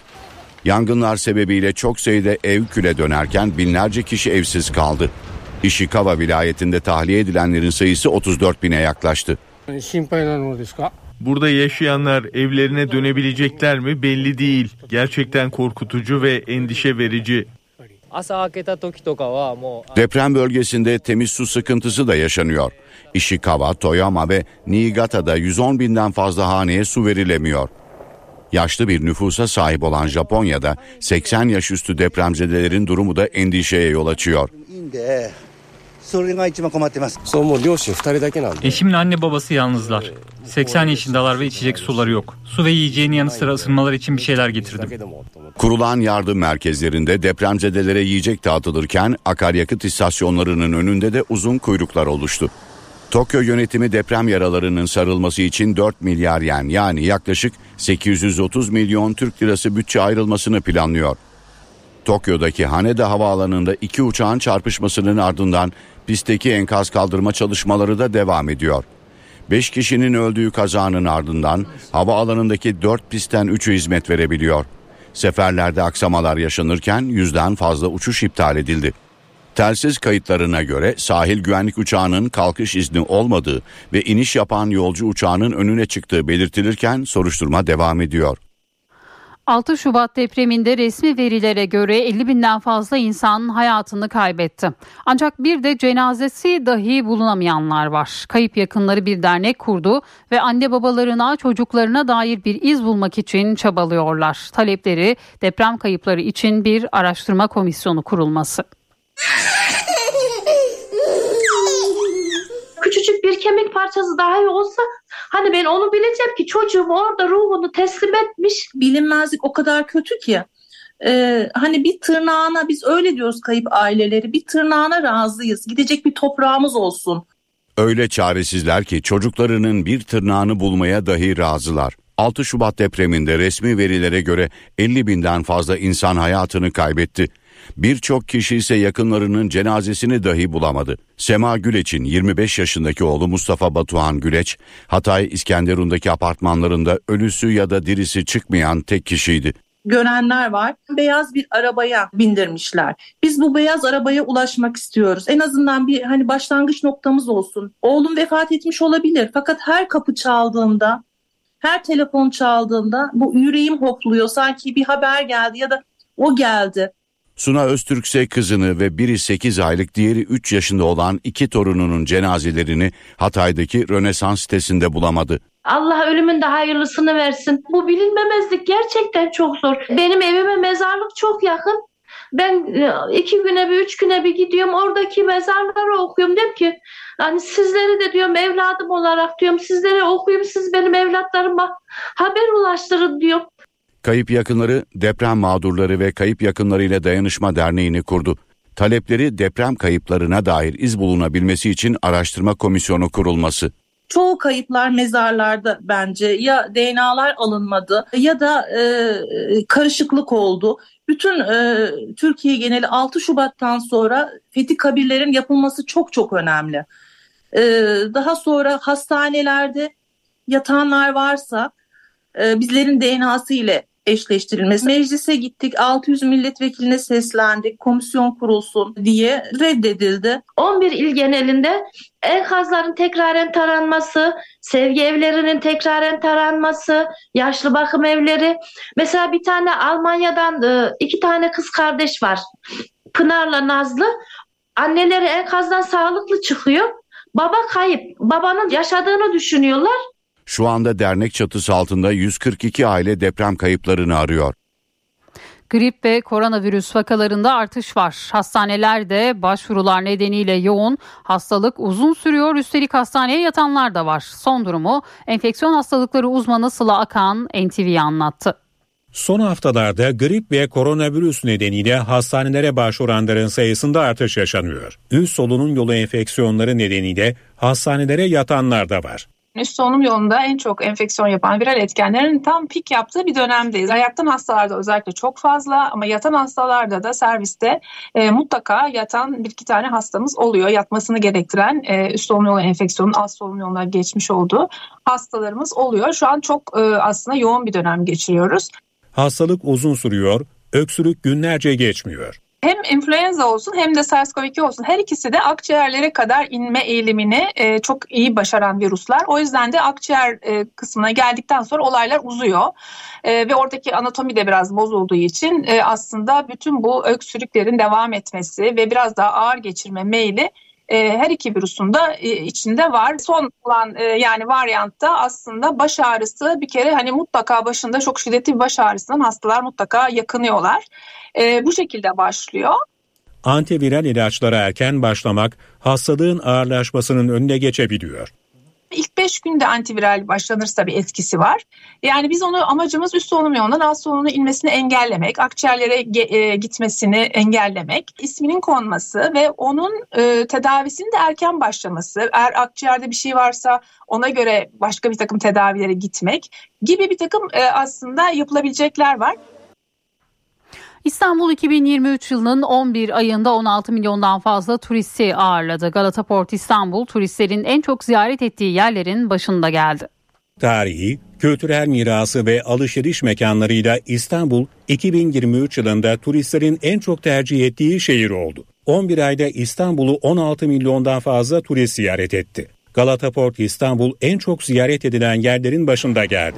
Yangınlar sebebiyle çok sayıda ev küle dönerken binlerce kişi evsiz kaldı. Ishikawa vilayetinde tahliye edilenlerin sayısı 34 bine yaklaştı. Burada yaşayanlar evlerine dönebilecekler mi belli değil. Gerçekten korkutucu ve endişe verici. Deprem bölgesinde temiz su sıkıntısı da yaşanıyor. Ishikawa, Toyama ve Niigata'da 110 binden fazla haneye su verilemiyor. Yaşlı bir nüfusa sahip olan Japonya'da 80 yaş üstü depremzedelerin durumu da endişeye yol açıyor. Eşimin anne babası yalnızlar. 80 yaşındalar ve içecek suları yok. Su ve yiyeceğin yanı sıra ısınmalar için bir şeyler getirdim. Kurulan yardım merkezlerinde depremzedelere yiyecek dağıtılırken akaryakıt istasyonlarının önünde de uzun kuyruklar oluştu. Tokyo yönetimi deprem yaralarının sarılması için 4 milyar yen yani yaklaşık 830 milyon Türk lirası bütçe ayrılmasını planlıyor. Tokyo'daki Haneda Havaalanı'nda iki uçağın çarpışmasının ardından pistteki enkaz kaldırma çalışmaları da devam ediyor. 5 kişinin öldüğü kazanın ardından havaalanındaki 4 pistten 3'ü hizmet verebiliyor. Seferlerde aksamalar yaşanırken yüzden fazla uçuş iptal edildi. Telsiz kayıtlarına göre sahil güvenlik uçağının kalkış izni olmadığı ve iniş yapan yolcu uçağının önüne çıktığı belirtilirken soruşturma devam ediyor. 6 Şubat depreminde resmi verilere göre 50 binden fazla insan hayatını kaybetti. Ancak bir de cenazesi dahi bulunamayanlar var. Kayıp yakınları bir dernek kurdu ve anne babalarına çocuklarına dair bir iz bulmak için çabalıyorlar. Talepleri deprem kayıpları için bir araştırma komisyonu kurulması. Küçücük bir kemik parçası dahi olsa hani ben onu bileceğim ki çocuğum orada ruhunu teslim etmiş. Bilinmezlik o kadar kötü ki. Ee, hani bir tırnağına biz öyle diyoruz kayıp aileleri bir tırnağına razıyız gidecek bir toprağımız olsun. Öyle çaresizler ki çocuklarının bir tırnağını bulmaya dahi razılar. 6 Şubat depreminde resmi verilere göre 50 binden fazla insan hayatını kaybetti. Birçok kişi ise yakınlarının cenazesini dahi bulamadı. Sema Güleç'in 25 yaşındaki oğlu Mustafa Batuhan Güleç, Hatay İskenderun'daki apartmanlarında ölüsü ya da dirisi çıkmayan tek kişiydi. Görenler var. Beyaz bir arabaya bindirmişler. Biz bu beyaz arabaya ulaşmak istiyoruz. En azından bir hani başlangıç noktamız olsun. Oğlum vefat etmiş olabilir fakat her kapı çaldığımda, her telefon çaldığında bu yüreğim hopluyor. Sanki bir haber geldi ya da o geldi. Suna Öztürk ise kızını ve biri 8 aylık diğeri 3 yaşında olan iki torununun cenazelerini Hatay'daki Rönesans sitesinde bulamadı. Allah ölümün de hayırlısını versin. Bu bilinmemezlik gerçekten çok zor. Benim evime mezarlık çok yakın. Ben e, iki güne bir, üç güne bir gidiyorum. Oradaki mezarları okuyorum. Diyorum ki hani sizleri de diyorum evladım olarak diyorum sizlere okuyayım. Siz benim evlatlarıma haber ulaştırın diyorum. Kayıp yakınları deprem mağdurları ve kayıp yakınlarıyla dayanışma derneğini kurdu. Talepleri deprem kayıplarına dair iz bulunabilmesi için araştırma komisyonu kurulması. Çoğu kayıplar mezarlarda bence ya DNA'lar alınmadı ya da e, karışıklık oldu. Bütün e, Türkiye geneli 6 Şubat'tan sonra fethi kabirlerin yapılması çok çok önemli. E, daha sonra hastanelerde yatanlar varsa e, bizlerin DNA'sı ile eşleştirilmesi. Meclise gittik 600 milletvekiline seslendik komisyon kurulsun diye reddedildi. 11 il genelinde enkazların tekraren taranması, sevgi evlerinin tekraren taranması, yaşlı bakım evleri. Mesela bir tane Almanya'dan e, iki tane kız kardeş var. Pınar'la Nazlı. Anneleri enkazdan sağlıklı çıkıyor. Baba kayıp. Babanın yaşadığını düşünüyorlar. Şu anda dernek çatısı altında 142 aile deprem kayıplarını arıyor. Grip ve koronavirüs vakalarında artış var. Hastanelerde başvurular nedeniyle yoğun. Hastalık uzun sürüyor. Üstelik hastaneye yatanlar da var. Son durumu enfeksiyon hastalıkları uzmanı Sıla Akan NTV'ye anlattı. Son haftalarda grip ve koronavirüs nedeniyle hastanelere başvuranların sayısında artış yaşanıyor. Üst solunum yolu enfeksiyonları nedeniyle hastanelere yatanlar da var. Üst solunum yolunda en çok enfeksiyon yapan viral etkenlerin tam pik yaptığı bir dönemdeyiz. Ayaktan hastalarda özellikle çok fazla ama yatan hastalarda da serviste e, mutlaka yatan bir iki tane hastamız oluyor. Yatmasını gerektiren e, üst solunum yolu enfeksiyonun alt solunum yoluna geçmiş olduğu hastalarımız oluyor. Şu an çok e, aslında yoğun bir dönem geçiriyoruz. Hastalık uzun sürüyor, öksürük günlerce geçmiyor hem influenza olsun hem de SARS-CoV-2 olsun her ikisi de akciğerlere kadar inme eğilimini e, çok iyi başaran virüsler. O yüzden de akciğer e, kısmına geldikten sonra olaylar uzuyor. E, ve oradaki anatomi de biraz bozulduğu için e, aslında bütün bu öksürüklerin devam etmesi ve biraz daha ağır geçirme meyli e, her iki virüsün de e, içinde var. Son olan e, yani varyantta aslında baş ağrısı bir kere hani mutlaka başında çok şiddetli bir baş ağrısından hastalar mutlaka yakınıyorlar. E, bu şekilde başlıyor. Antiviral ilaçlara erken başlamak hastalığın ağırlaşmasının önüne geçebiliyor. İlk 5 günde antiviral başlanırsa bir etkisi var. Yani biz onu amacımız üst solunum yolundan alt solunuma inmesini engellemek, akciğerlere e, gitmesini engellemek, isminin konması ve onun e, tedavisinin de erken başlaması. Eğer akciğerde bir şey varsa ona göre başka bir takım tedavilere gitmek gibi bir takım e, aslında yapılabilecekler var. İstanbul 2023 yılının 11 ayında 16 milyondan fazla turisti ağırladı. Galata Port İstanbul turistlerin en çok ziyaret ettiği yerlerin başında geldi. Tarihi, kültürel mirası ve alışveriş mekanlarıyla İstanbul 2023 yılında turistlerin en çok tercih ettiği şehir oldu. 11 ayda İstanbul'u 16 milyondan fazla turist ziyaret etti. Galata Port İstanbul en çok ziyaret edilen yerlerin başında geldi.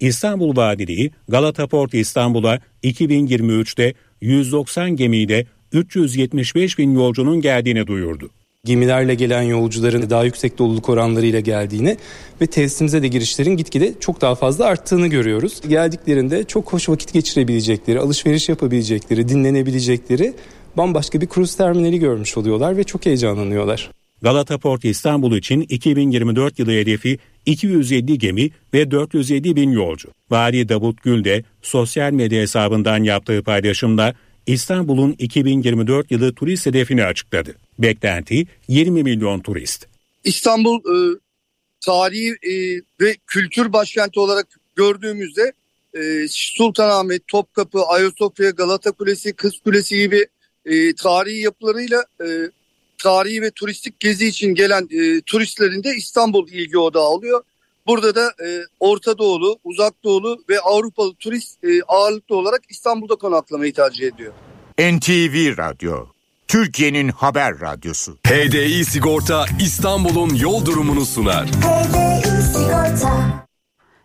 İstanbul Valiliği Galata Port İstanbul'a 2023'te 190 gemiyle 375 bin yolcunun geldiğini duyurdu. Gemilerle gelen yolcuların daha yüksek doluluk oranlarıyla geldiğini ve tesisimize de girişlerin gitgide çok daha fazla arttığını görüyoruz. Geldiklerinde çok hoş vakit geçirebilecekleri, alışveriş yapabilecekleri, dinlenebilecekleri bambaşka bir kruz terminali görmüş oluyorlar ve çok heyecanlanıyorlar. Galata Port İstanbul için 2024 yılı hedefi 207 gemi ve 407 bin yolcu. Vali Davut Gül de sosyal medya hesabından yaptığı paylaşımda İstanbul'un 2024 yılı turist hedefini açıkladı. Beklenti 20 milyon turist. İstanbul e, tarihi e, ve kültür başkenti olarak gördüğümüzde e, Sultanahmet, Topkapı, Ayasofya, Galata Kulesi, Kız Kulesi gibi e, tarihi yapılarıyla e, tarihi ve turistik gezi için gelen e, turistlerin de İstanbul ilgi odağı oluyor. Burada da e, Orta Doğulu, Uzak Doğulu ve Avrupalı turist e, ağırlıklı olarak İstanbul'da konaklamayı tercih ediyor. NTV Radyo, Türkiye'nin haber radyosu. HDI Sigorta İstanbul'un yol durumunu sunar. HDI Sigorta.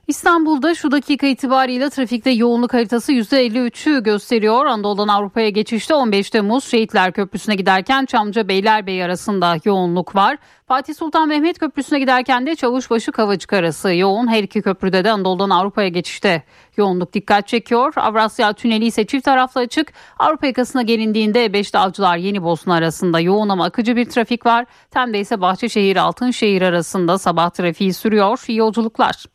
İstanbul'da şu dakika itibariyle trafikte yoğunluk haritası %53'ü gösteriyor. Anadolu'dan Avrupa'ya geçişte 15 Temmuz Şehitler Köprüsü'ne giderken Çamca Beylerbeyi arasında yoğunluk var. Fatih Sultan Mehmet Köprüsü'ne giderken de Çavuşbaşı Kavacık arası yoğun. Her iki köprüde de Anadolu'dan Avrupa'ya geçişte yoğunluk dikkat çekiyor. Avrasya Tüneli ise çift taraflı açık. Avrupa yakasına gelindiğinde Beşli Avcılar Yeni Bosna arasında yoğun ama akıcı bir trafik var. Tem'de ise Bahçeşehir Altınşehir arasında sabah trafiği sürüyor. İyi yolculuklar.